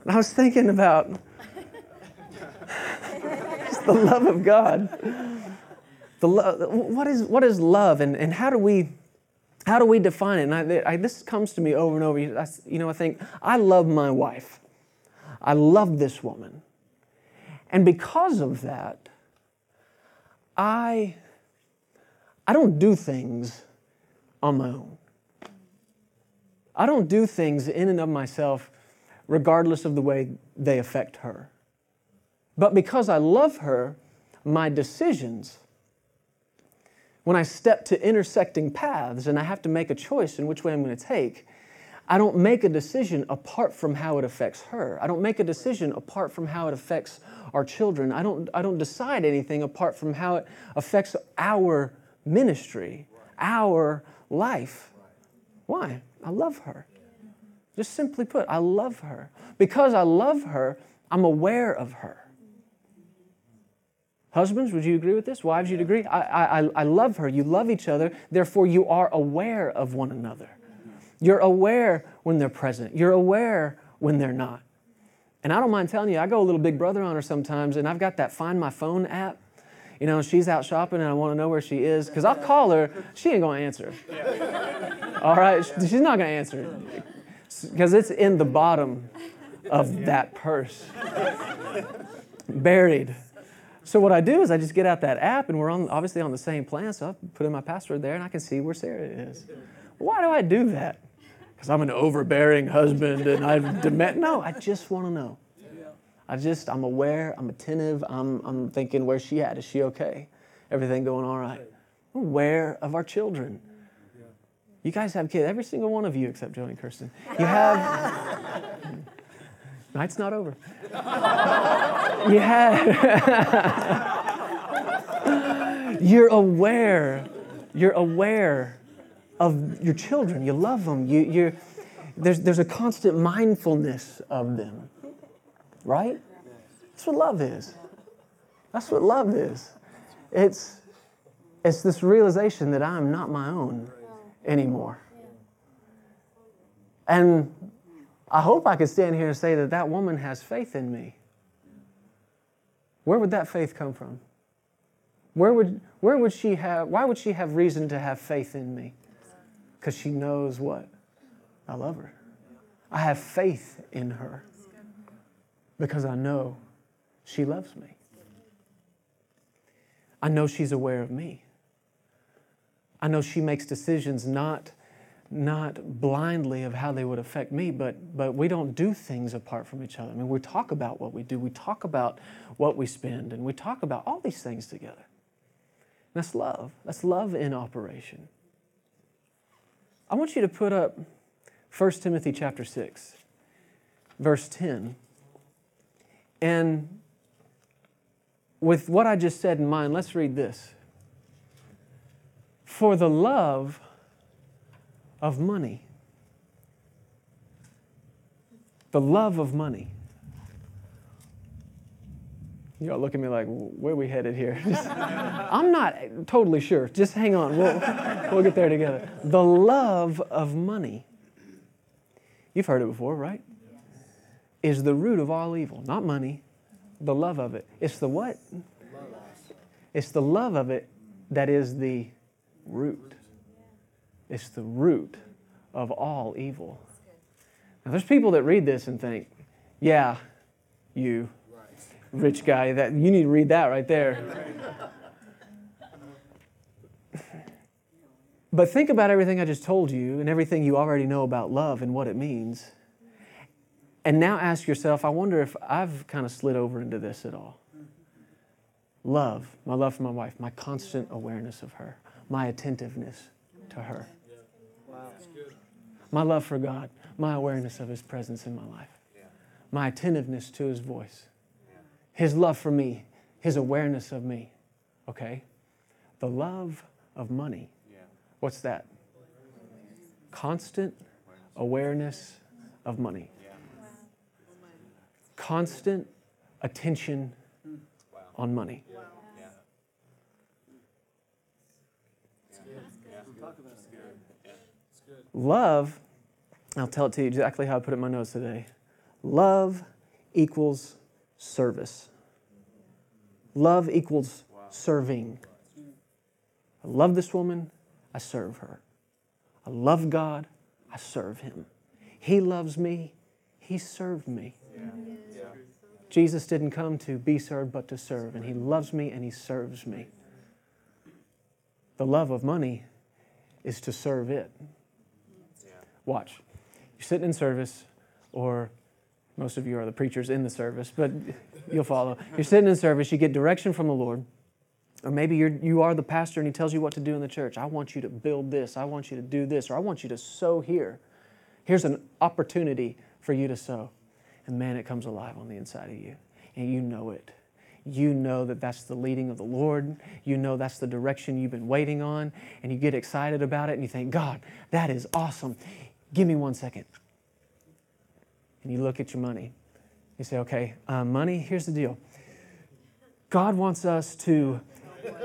And I was thinking about just the love of God. The love, what is what is love, and, and how do we how do we define it? And I, I, this comes to me over and over. I, you know, I think I love my wife. I love this woman, and because of that, I I don't do things on my own. I don't do things in and of myself regardless of the way they affect her. But because I love her, my decisions, when I step to intersecting paths and I have to make a choice in which way I'm going to take, I don't make a decision apart from how it affects her. I don't make a decision apart from how it affects our children. I don't, I don't decide anything apart from how it affects our ministry, our life. Why? I love her. Just simply put, I love her. Because I love her, I'm aware of her. Husbands, would you agree with this? Wives, you'd agree? I, I, I love her. You love each other. Therefore, you are aware of one another. You're aware when they're present. You're aware when they're not. And I don't mind telling you, I go a little big brother on her sometimes, and I've got that Find My Phone app. You know, she's out shopping and I want to know where she is because I'll call her. She ain't going to answer. All right? She's not going to answer because it's in the bottom of that purse, buried. So what I do is I just get out that app and we're on obviously on the same plan. So I put in my password there and I can see where Sarah is. Why do I do that? Because I'm an overbearing husband and I demand. No, I just want to know. I just, I'm aware, I'm attentive, I'm, I'm thinking, where's she at? Is she okay? Everything going all right? I'm aware of our children. You guys have kids, every single one of you except Joey and Kirsten. You have, night's not over. You have, you're aware, you're aware of your children. You love them. You, you're, there's, there's a constant mindfulness of them right? That's what love is. That's what love is. It's, it's this realization that I'm not my own anymore. And I hope I could stand here and say that that woman has faith in me. Where would that faith come from? Where would, where would she have, why would she have reason to have faith in me? Because she knows what? I love her. I have faith in her because I know she loves me. I know she's aware of me. I know she makes decisions not, not blindly of how they would affect me, but, but we don't do things apart from each other. I mean, we talk about what we do, we talk about what we spend, and we talk about all these things together. That's love. That's love in operation. I want you to put up 1 Timothy chapter 6, verse 10. And with what I just said in mind, let's read this. For the love of money, the love of money. You all look at me like, where we headed here? Just, I'm not totally sure. Just hang on. We'll, we'll get there together. The love of money. You've heard it before, right? is the root of all evil. Not money, the love of it. It's the what? It's the love of it that is the root. It's the root of all evil. Now, there's people that read this and think, yeah, you, rich guy, that you need to read that right there. But think about everything I just told you and everything you already know about love and what it means. And now ask yourself, I wonder if I've kind of slid over into this at all. Love, my love for my wife, my constant awareness of her, my attentiveness to her. My love for God, my awareness of His presence in my life, my attentiveness to His voice, His love for me, His awareness of me. Okay? The love of money. What's that? Constant awareness of money constant attention on money. Love, I'll tell it to you exactly how I put it in my notes today. Love equals service. Love equals serving. I love this woman, I serve her. I love God, I serve Him. He loves me, He served me. Jesus didn't come to be served, but to serve. And He loves me and He serves me. The love of money is to serve it. Watch. You're sitting in service, or most of you are the preachers in the service, but you'll follow. You're sitting in service, you get direction from the Lord. Or maybe you're, you are the pastor and he tells you what to do in the church. I want you to build this. I want you to do this. Or I want you to sow here. Here's an opportunity for you to sow. And man, it comes alive on the inside of you. And you know it. You know that that's the leading of the Lord. You know that's the direction you've been waiting on. And you get excited about it and you think, God, that is awesome. Give me one second. And you look at your money. You say, okay, uh, money, here's the deal. God wants us to,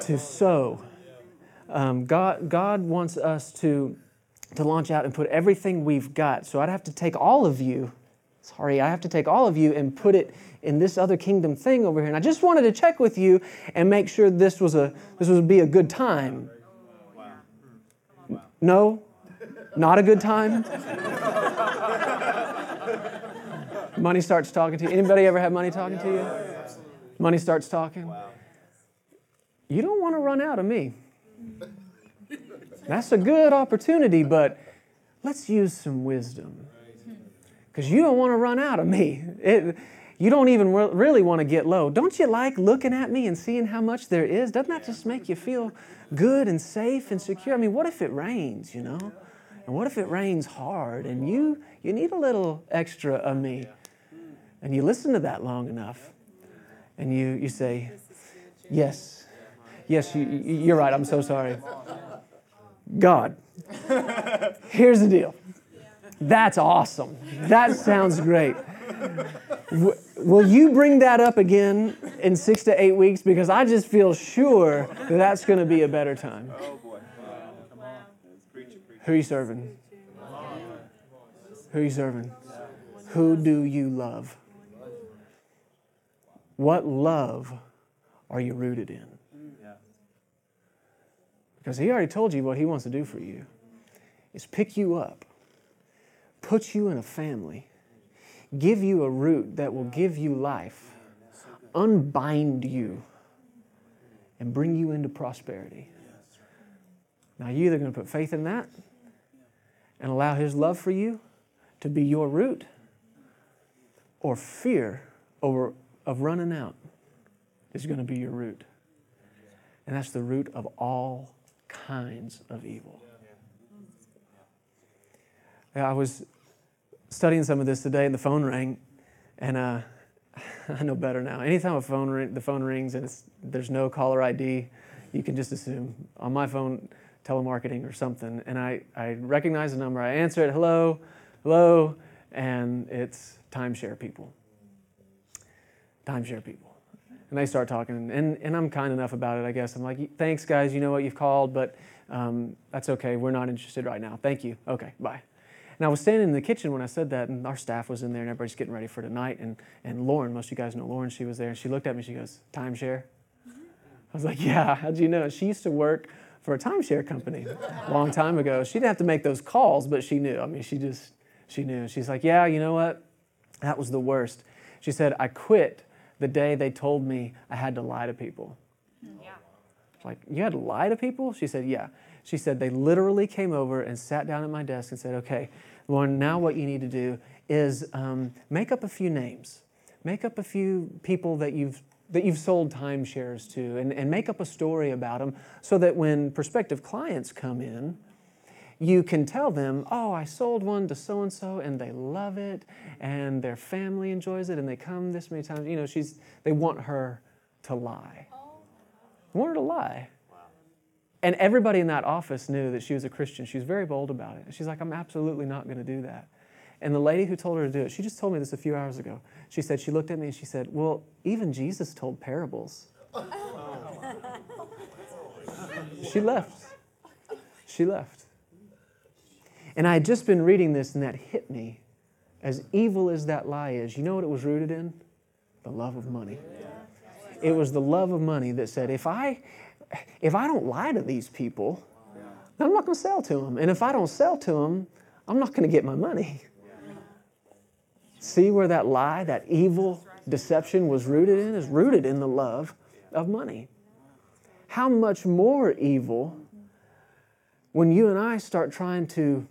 to sow. Um, God, God wants us to, to launch out and put everything we've got. So I'd have to take all of you Sorry, I have to take all of you and put it in this other kingdom thing over here. And I just wanted to check with you and make sure this was a this would be a good time. No? Not a good time? money starts talking to you. Anybody ever have money talking to you? Money starts talking. You don't want to run out of me. That's a good opportunity, but let's use some wisdom. Because you don't want to run out of me. It, you don't even re- really want to get low. Don't you like looking at me and seeing how much there is? Doesn't that just make you feel good and safe and secure? I mean, what if it rains, you know? And what if it rains hard and you you need a little extra of me? And you listen to that long enough and you you say, "Yes. Yes, you, you- you're right. I'm so sorry." God. Here's the deal. That's awesome. That sounds great. W- will you bring that up again in six to eight weeks? Because I just feel sure that that's going to be a better time. Oh boy. Come on. Preach it, preach Who are you serving? Who are you serving? Who do you love? What love are you rooted in? Because he already told you what he wants to do for you is pick you up, put you in a family, give you a root that will give you life, unbind you, and bring you into prosperity. Now, you're either going to put faith in that and allow his love for you to be your root, or fear over, of running out is going to be your root. And that's the root of all kinds of evil. I was studying some of this today, and the phone rang, and uh, I know better now. Anytime a phone ring, the phone rings and there's no caller ID, you can just assume on my phone, telemarketing or something. And I, I recognize the number. I answer it, hello, hello, and it's timeshare people. Timeshare people. And they start talking, and, and I'm kind enough about it, I guess. I'm like, thanks, guys, you know what, you've called, but um, that's okay. We're not interested right now. Thank you. Okay, bye. And I was standing in the kitchen when I said that, and our staff was in there, and everybody's getting ready for tonight. And, and Lauren, most of you guys know Lauren, she was there, and she looked at me, she goes, timeshare? I was like, yeah, how'd you know? She used to work for a timeshare company a long time ago. She didn't have to make those calls, but she knew. I mean, she just, she knew. She's like, yeah, you know what? That was the worst. She said, I quit the day they told me I had to lie to people. Yeah. Like, you had to lie to people? She said, Yeah. She said, They literally came over and sat down at my desk and said, Okay, Lauren, now what you need to do is um, make up a few names. Make up a few people that you've that you've sold timeshares to and, and make up a story about them so that when prospective clients come in, you can tell them, oh, I sold one to so and so and they love it and their family enjoys it and they come this many times. You know, she's, they want her to lie. They want her to lie. And everybody in that office knew that she was a Christian. She was very bold about it. She's like, I'm absolutely not going to do that. And the lady who told her to do it, she just told me this a few hours ago. She said, she looked at me and she said, Well, even Jesus told parables. Oh. she left. She left. And I had just been reading this and that hit me. As evil as that lie is, you know what it was rooted in? The love of money. It was the love of money that said, if I, if I don't lie to these people, then I'm not going to sell to them. And if I don't sell to them, I'm not going to get my money. See where that lie, that evil deception was rooted in? Is rooted in the love of money. How much more evil when you and I start trying to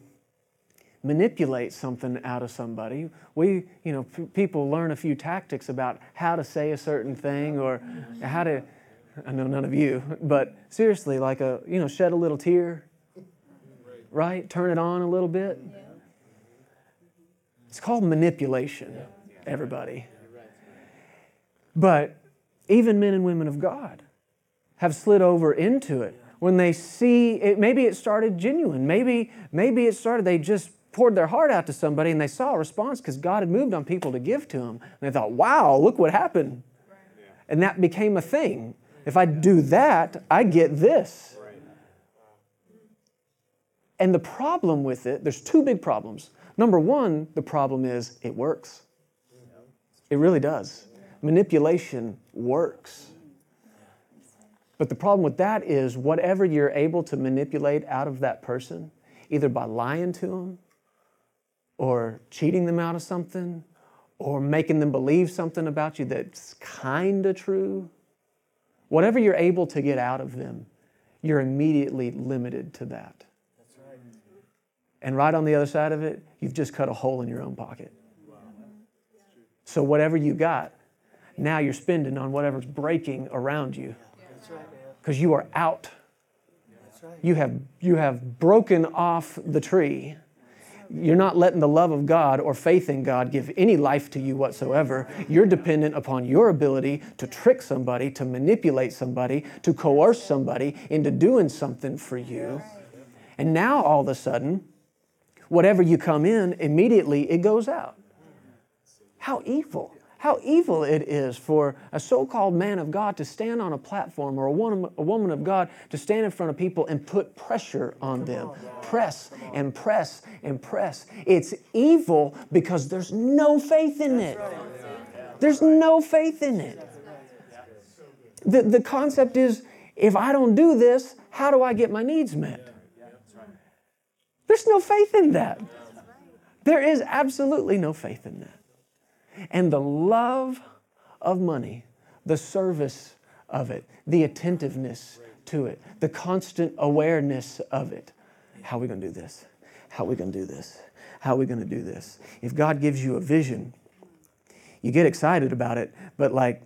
manipulate something out of somebody. We, you know, p- people learn a few tactics about how to say a certain thing or how to, I know none of you, but seriously, like a, you know, shed a little tear, right? Turn it on a little bit. It's called manipulation, everybody. But even men and women of God have slid over into it when they see it maybe it started genuine maybe maybe it started they just poured their heart out to somebody and they saw a response because god had moved on people to give to them and they thought wow look what happened. And that became a thing. If i do that i get this. And the problem with it there's two big problems. Number one, the problem is it works. It really does. Manipulation works. But the problem with that is whatever you're able to manipulate out of that person, either by lying to them or cheating them out of something or making them believe something about you that's kind of true, whatever you're able to get out of them, you're immediately limited to that. Right. And right on the other side of it, you've just cut a hole in your own pocket. So whatever you got, now you're spending on whatever's breaking around you. Because you are out. Right. You have, you have broken off the tree. You're not letting the love of God or faith in God give any life to you whatsoever. You're dependent upon your ability to trick somebody, to manipulate somebody, to coerce somebody into doing something for you. And now all of a sudden, whatever you come in, immediately it goes out. How evil. How evil it is for a so called man of God to stand on a platform or a woman, a woman of God to stand in front of people and put pressure on them. Press and press and press. It's evil because there's no faith in it. There's no faith in it. The, the concept is if I don't do this, how do I get my needs met? There's no faith in that. There is absolutely no faith in that. And the love of money, the service of it, the attentiveness to it, the constant awareness of it. How are we going to do this? How are we going to do this? How are we going to do this? If God gives you a vision, you get excited about it, but like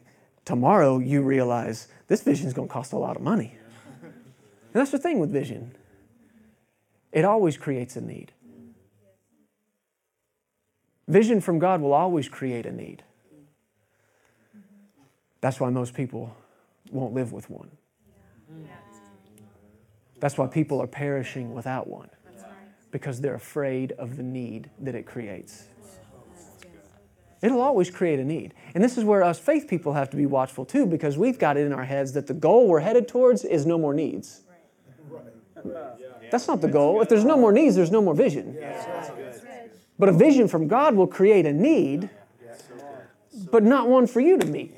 tomorrow you realize this vision is going to cost a lot of money. And that's the thing with vision it always creates a need. Vision from God will always create a need. That's why most people won't live with one. That's why people are perishing without one, because they're afraid of the need that it creates. It'll always create a need. And this is where us faith people have to be watchful too, because we've got it in our heads that the goal we're headed towards is no more needs. That's not the goal. If there's no more needs, there's no more vision. But a vision from God will create a need, but not one for you to meet.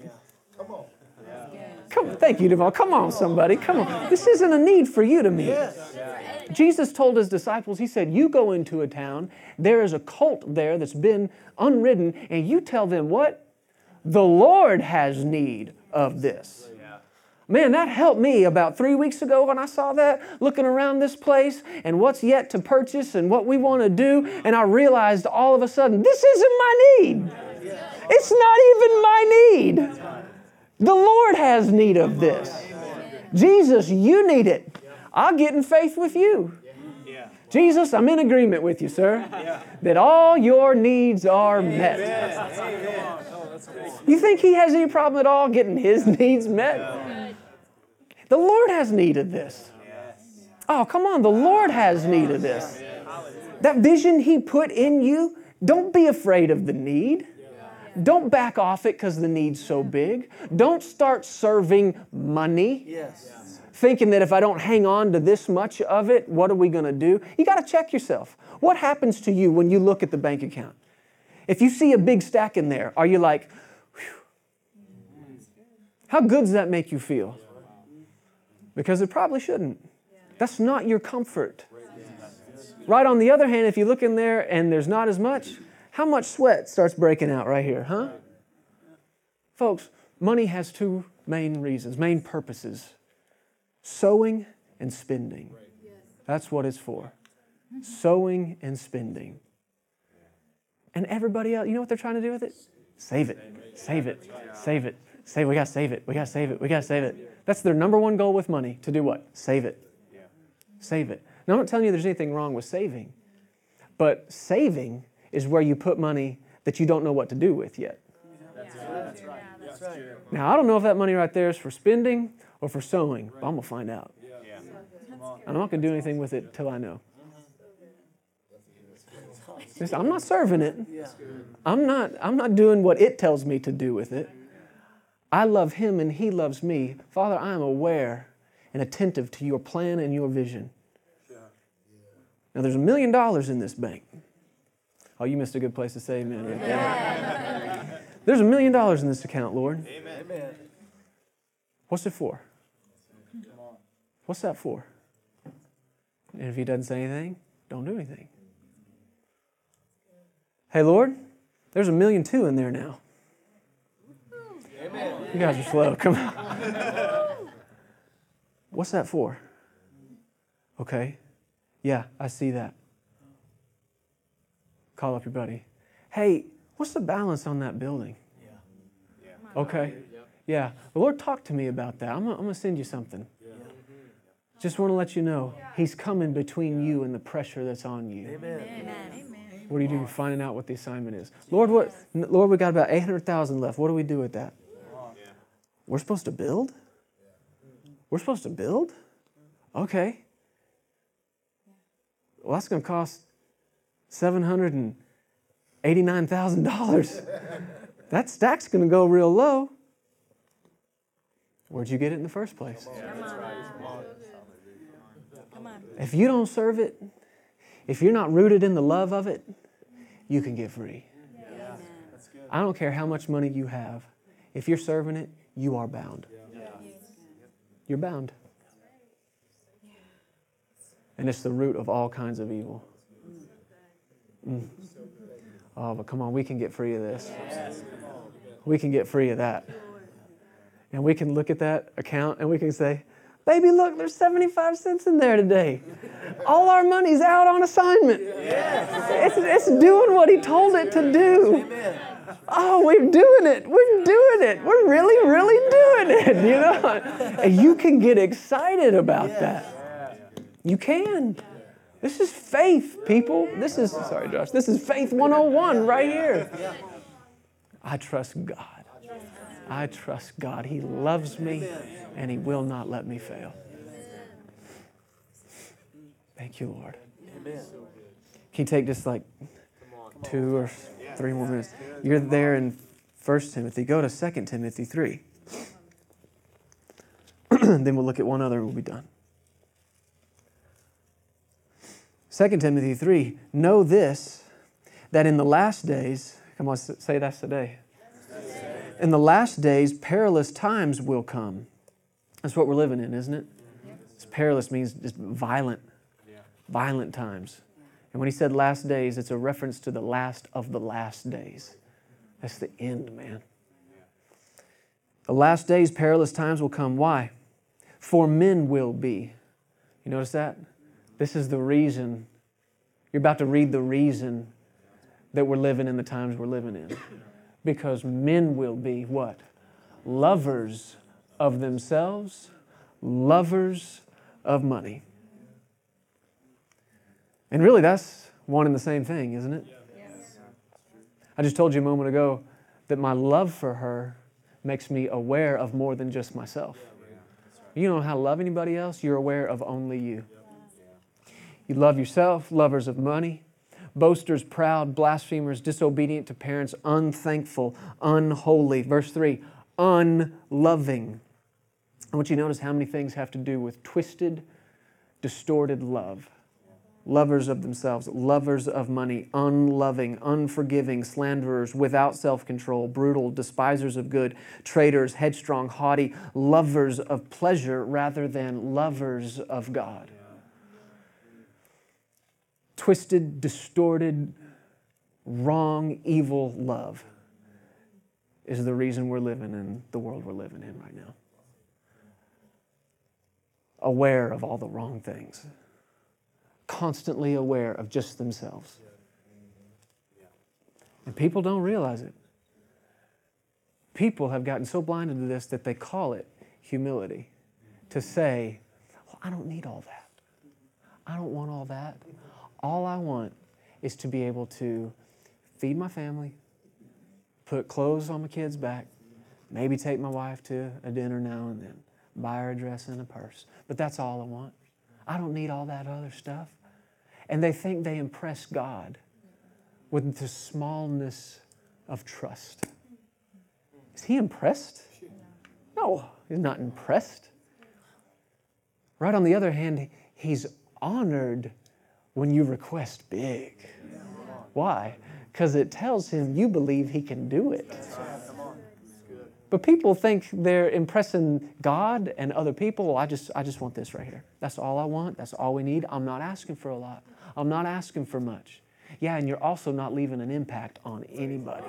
Come, on. thank you, Deval. Come on, somebody. Come on. This isn't a need for you to meet. Jesus told his disciples, He said, You go into a town, there is a colt there that's been unridden, and you tell them what? The Lord has need of this. Man, that helped me about three weeks ago when I saw that, looking around this place and what's yet to purchase and what we want to do. And I realized all of a sudden, this isn't my need. It's not even my need. The Lord has need of this. Jesus, you need it. I'll get in faith with you. Jesus, I'm in agreement with you, sir, that all your needs are met. You think he has any problem at all getting his needs met? The Lord has need of this. Oh, come on, the Lord has need of this. That vision he put in you, don't be afraid of the need. Don't back off it because the need's so big. Don't start serving money. Yes. Thinking that if I don't hang on to this much of it, what are we going to do? You got to check yourself. What happens to you when you look at the bank account? If you see a big stack in there, are you like, Whew. how good does that make you feel? Because it probably shouldn't. That's not your comfort. Right on the other hand, if you look in there and there's not as much, how much sweat starts breaking out right here, huh? Folks, money has two main reasons, main purposes sowing and spending. That's what it's for. Sowing and spending. And everybody else, you know what they're trying to do with it? Save it, save it, save it, save. We gotta save it. We gotta save it. We gotta save it. That's their number one goal with money. To do what? Save it. Save it. Now I'm not telling you there's anything wrong with saving, but saving is where you put money that you don't know what to do with yet. Now I don't know if that money right there is for spending or for sowing, but I'm gonna find out. Yeah. I'm not gonna do anything with it till I know. I'm not serving it. I'm not, I'm not doing what it tells me to do with it. I love him and he loves me. Father, I am aware and attentive to your plan and your vision. Now, there's a million dollars in this bank. Oh, you missed a good place to say amen right there. There's a million dollars in this account, Lord. Amen. What's it for? What's that for? And if he doesn't say anything, don't do anything. Hey, Lord, there's a million two in there now. You guys are slow. Come on. What's that for? Okay. Yeah, I see that. Call up your buddy. Hey, what's the balance on that building? Yeah. Okay. Yeah. The Lord talked to me about that. I'm going to send you something. Just want to let you know, He's coming between you and the pressure that's on you. Amen. What do you do? You're finding out what the assignment is. Lord, what? Lord, we got about 800,000 left. What do we do with that? We're supposed to build? We're supposed to build? Okay. Well, that's going to cost $789,000. that stack's going to go real low. Where'd you get it in the first place? If you don't serve it, if you're not rooted in the love of it, you can get free. I don't care how much money you have. If you're serving it, you are bound. You're bound. And it's the root of all kinds of evil. Mm. Oh, but come on, we can get free of this. We can get free of that. And we can look at that account and we can say, Baby, look, there's 75 cents in there today. All our money's out on assignment. It's, it's doing what he told it to do. Oh, we're doing it. We're doing it. We're really, really doing it. You know? And you can get excited about that. You can. This is faith, people. This is, sorry, Josh, this is faith 101 right here. I trust God. I trust God. He loves me and He will not let me fail. Thank you, Lord. Can you take just like two or three more minutes? You're there in 1 Timothy. Go to 2 Timothy 3. then we'll look at one other and we'll be done. 2 Timothy 3 Know this, that in the last days, come on, say that's today. In the last days, perilous times will come. That's what we're living in, isn't it? It's perilous means just violent, violent times. And when he said last days, it's a reference to the last of the last days. That's the end, man. The last days, perilous times will come. Why? For men will be. You notice that? This is the reason. You're about to read the reason that we're living in the times we're living in. Because men will be what? Lovers of themselves, lovers of money. And really, that's one and the same thing, isn't it? Yes. I just told you a moment ago that my love for her makes me aware of more than just myself. You don't know how to love anybody else, you're aware of only you. You love yourself, lovers of money, boasters, proud, blasphemers, disobedient to parents, unthankful, unholy. Verse 3 unloving. I want you to notice how many things have to do with twisted, distorted love. Lovers of themselves, lovers of money, unloving, unforgiving, slanderers, without self control, brutal, despisers of good, traitors, headstrong, haughty, lovers of pleasure rather than lovers of God twisted, distorted, wrong, evil love is the reason we're living in the world we're living in right now. Aware of all the wrong things, constantly aware of just themselves. And people don't realize it. People have gotten so blinded to this that they call it humility to say, well, I don't need all that. I don't want all that. All I want is to be able to feed my family, put clothes on my kids' back, maybe take my wife to a dinner now and then, buy her a dress and a purse. But that's all I want. I don't need all that other stuff. And they think they impress God with the smallness of trust. Is he impressed? No, he's not impressed. Right on the other hand, he's honored when you request big. Why? Because it tells him you believe he can do it. But people think they're impressing God and other people. I just, I just want this right here. That's all I want. That's all we need. I'm not asking for a lot. I'm not asking for much. Yeah, and you're also not leaving an impact on anybody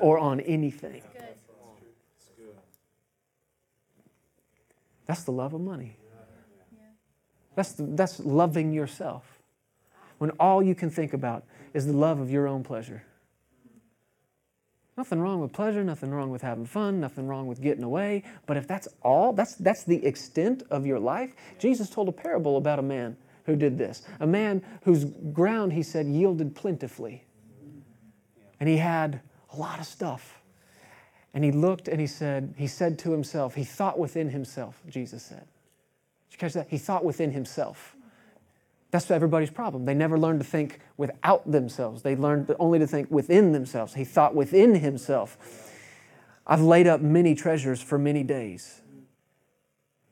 or on anything. That's the love of money. That's, the, that's loving yourself. When all you can think about is the love of your own pleasure. Nothing wrong with pleasure, nothing wrong with having fun, nothing wrong with getting away. But if that's all, that's, that's the extent of your life. Jesus told a parable about a man who did this. A man whose ground, he said, yielded plentifully. And he had a lot of stuff. And he looked and he said, he said to himself, he thought within himself, Jesus said. Did you catch that? He thought within himself. That's everybody's problem. They never learned to think without themselves. They learned only to think within themselves. He thought within himself. I've laid up many treasures for many days.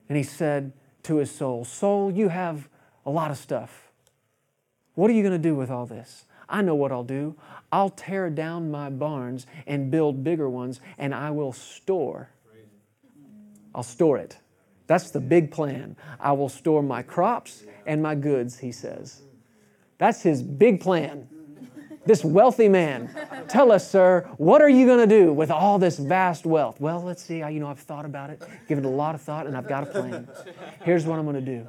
And he said to his soul, Soul, you have a lot of stuff. What are you going to do with all this? I know what I'll do. I'll tear down my barns and build bigger ones, and I will store. I'll store it. That's the big plan. I will store my crops and my goods, he says. That's his big plan. This wealthy man. Tell us, sir, what are you going to do with all this vast wealth? Well, let's see. You know, I've thought about it, given it a lot of thought, and I've got a plan. Here's what I'm going to do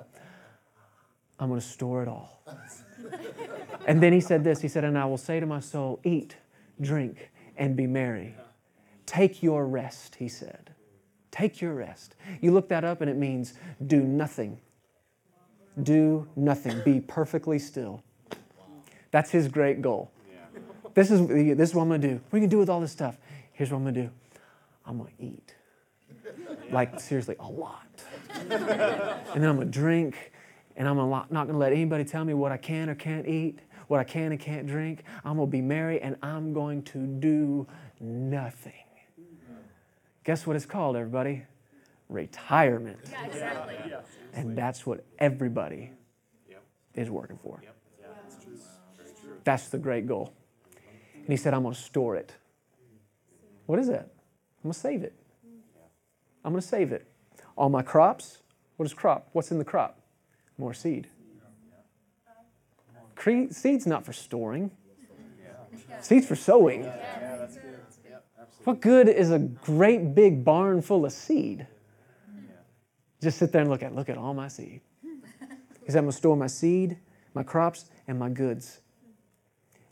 I'm going to store it all. And then he said this He said, And I will say to my soul, Eat, drink, and be merry. Take your rest, he said. Take your rest. You look that up and it means do nothing. Do nothing. Be perfectly still. That's his great goal. This is, this is what I'm going to do. What are you going to do with all this stuff? Here's what I'm going to do I'm going to eat. Like, seriously, a lot. And then I'm going to drink, and I'm not going to let anybody tell me what I can or can't eat what I can and can't drink. I'm going to be merry and I'm going to do nothing. Guess what it's called, everybody? Retirement. Yeah, exactly. And that's what everybody is working for. That's the great goal. And he said, I'm going to store it. What is that? I'm going to save it. I'm going to save it. All my crops, what is crop? What's in the crop? More seed. Cre- seed's not for storing. Seed's for sowing. What good is a great big barn full of seed? Just sit there and look at look at all my seed. Because I'm gonna store my seed, my crops, and my goods.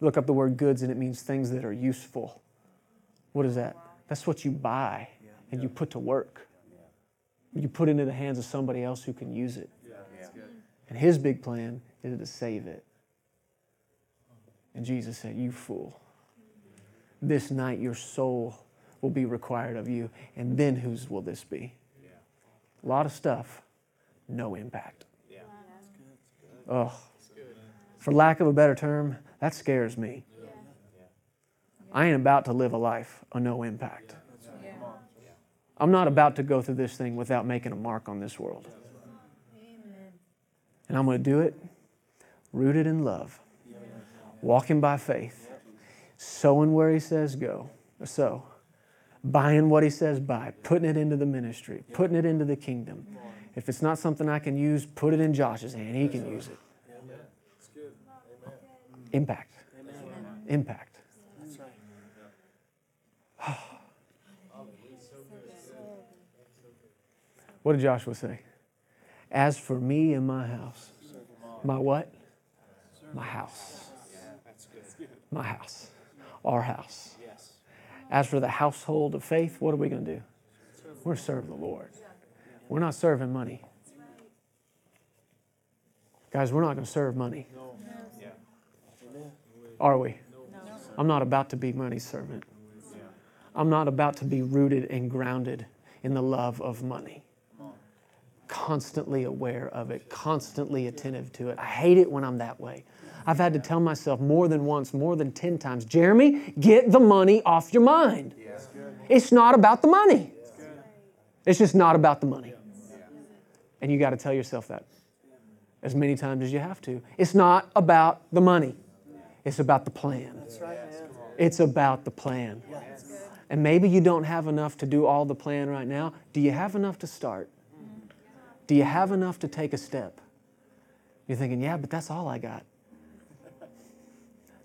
Look up the word goods and it means things that are useful. What is that? That's what you buy and you put to work. You put into the hands of somebody else who can use it. And his big plan is to save it. And Jesus said, You fool. This night your soul will be required of you. And then whose will this be? A lot of stuff, no impact. Oh, for lack of a better term, that scares me. I ain't about to live a life of no impact. I'm not about to go through this thing without making a mark on this world. And I'm going to do it rooted in love walking by faith, sowing where He says go, sow, buying what He says buy, putting it into the ministry, putting it into the kingdom. If it's not something I can use, put it in Josh's hand. He can use it. Impact. Impact. What did Joshua say? As for me and my house, my what? My house my house, our house. As for the household of faith, what are we going to do? We're serving the Lord. We're not serving money. Guys, we're not going to serve money. Are we? I'm not about to be money servant. I'm not about to be rooted and grounded in the love of money. Constantly aware of it, constantly attentive to it. I hate it when I'm that way. I've had to tell myself more than once, more than 10 times, Jeremy, get the money off your mind. It's not about the money. It's just not about the money. And you got to tell yourself that as many times as you have to. It's not about the money. It's about the plan. It's about the plan. And maybe you don't have enough to do all the plan right now. Do you have enough to start? Do you have enough to take a step? You're thinking, yeah, but that's all I got.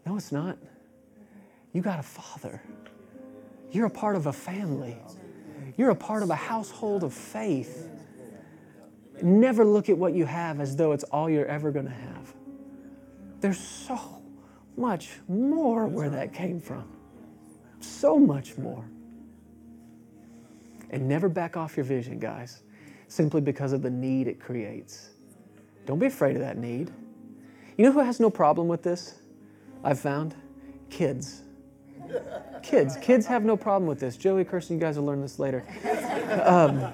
No, it's not. You got a father. You're a part of a family. You're a part of a household of faith. Never look at what you have as though it's all you're ever going to have. There's so much more where that came from. So much more. And never back off your vision, guys, simply because of the need it creates. Don't be afraid of that need. You know who has no problem with this? I've found kids. Kids. Kids have no problem with this. Joey, Kirsten, you guys will learn this later. Um,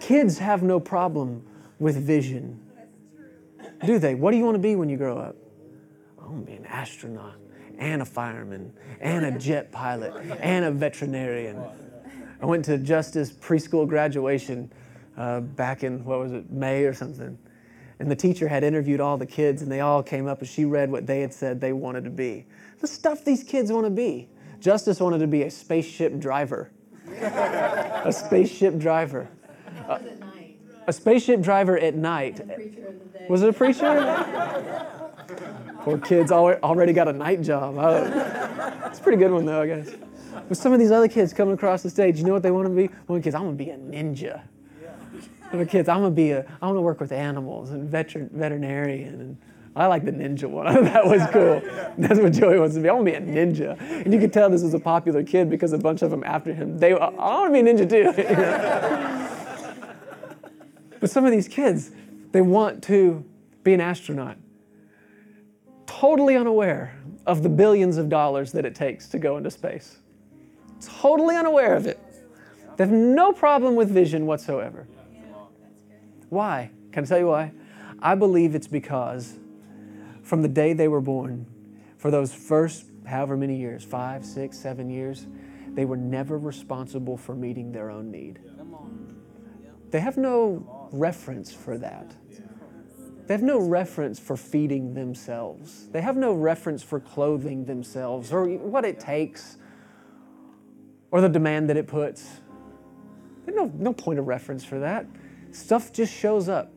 kids have no problem with vision. Do they? What do you want to be when you grow up? I want to be an astronaut and a fireman and a jet pilot and a veterinarian. I went to Justice preschool graduation uh, back in, what was it, May or something. And the teacher had interviewed all the kids, and they all came up, and she read what they had said they wanted to be. The stuff these kids want to be. Justice wanted to be a spaceship driver. a spaceship driver. That was at night. A spaceship driver at night. And preacher of the day. Was it a preacher? Poor kids already got a night job. Oh, it's a pretty good one, though, I guess. With some of these other kids coming across the stage, you know what they want to be? One kid's, I'm going to be a ninja. Other kids, I'm going to be a, I want to work with animals and veter- veterinarian. And I like the ninja one. that was cool. That's what Joey wants to be. I want to be a ninja. And you could tell this was a popular kid because a bunch of them after him, they, I want to be a ninja too. but some of these kids, they want to be an astronaut totally unaware of the billions of dollars that it takes to go into space. Totally unaware of it. They have no problem with vision whatsoever. Why? Can I tell you why? I believe it's because from the day they were born, for those first however many years five, six, seven years they were never responsible for meeting their own need. They have no reference for that. They have no reference for feeding themselves. They have no reference for clothing themselves or what it takes or the demand that it puts. There's no, no point of reference for that. Stuff just shows up.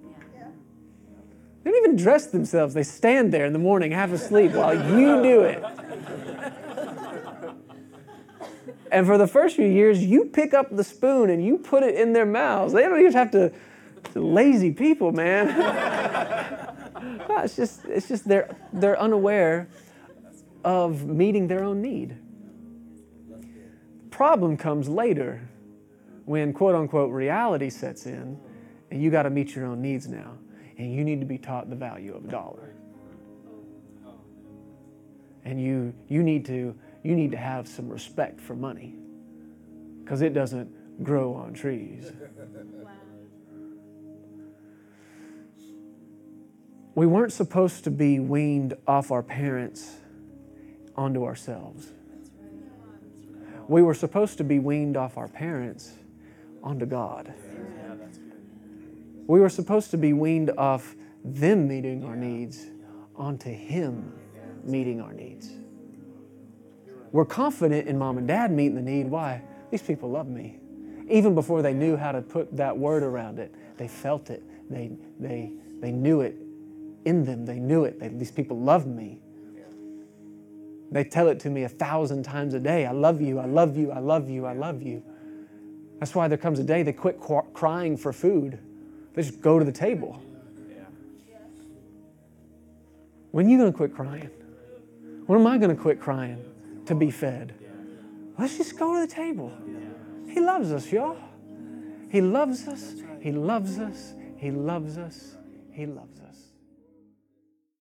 They don't even dress themselves. They stand there in the morning, half asleep, while you do it. And for the first few years, you pick up the spoon and you put it in their mouths. They don't even have to. Lazy people, man. It's just, it's just they're, they're unaware of meeting their own need. Problem comes later when quote unquote reality sets in and you got to meet your own needs now and you need to be taught the value of a dollar. And you, you, need to, you need to have some respect for money because it doesn't grow on trees. We weren't supposed to be weaned off our parents onto ourselves. We were supposed to be weaned off our parents onto God. We were supposed to be weaned off them meeting our needs onto Him meeting our needs. We're confident in mom and dad meeting the need. Why? These people love me. Even before they knew how to put that word around it, they felt it. They, they, they knew it in them. They knew it. They, these people love me. They tell it to me a thousand times a day. I love you. I love you. I love you. I love you. That's why there comes a day they quit qu- crying for food. They just go to the table. When are you going to quit crying? When am I going to quit crying to be fed? Let's just go to the table. He loves us, y'all. He loves us. He loves us. He loves us. He loves us.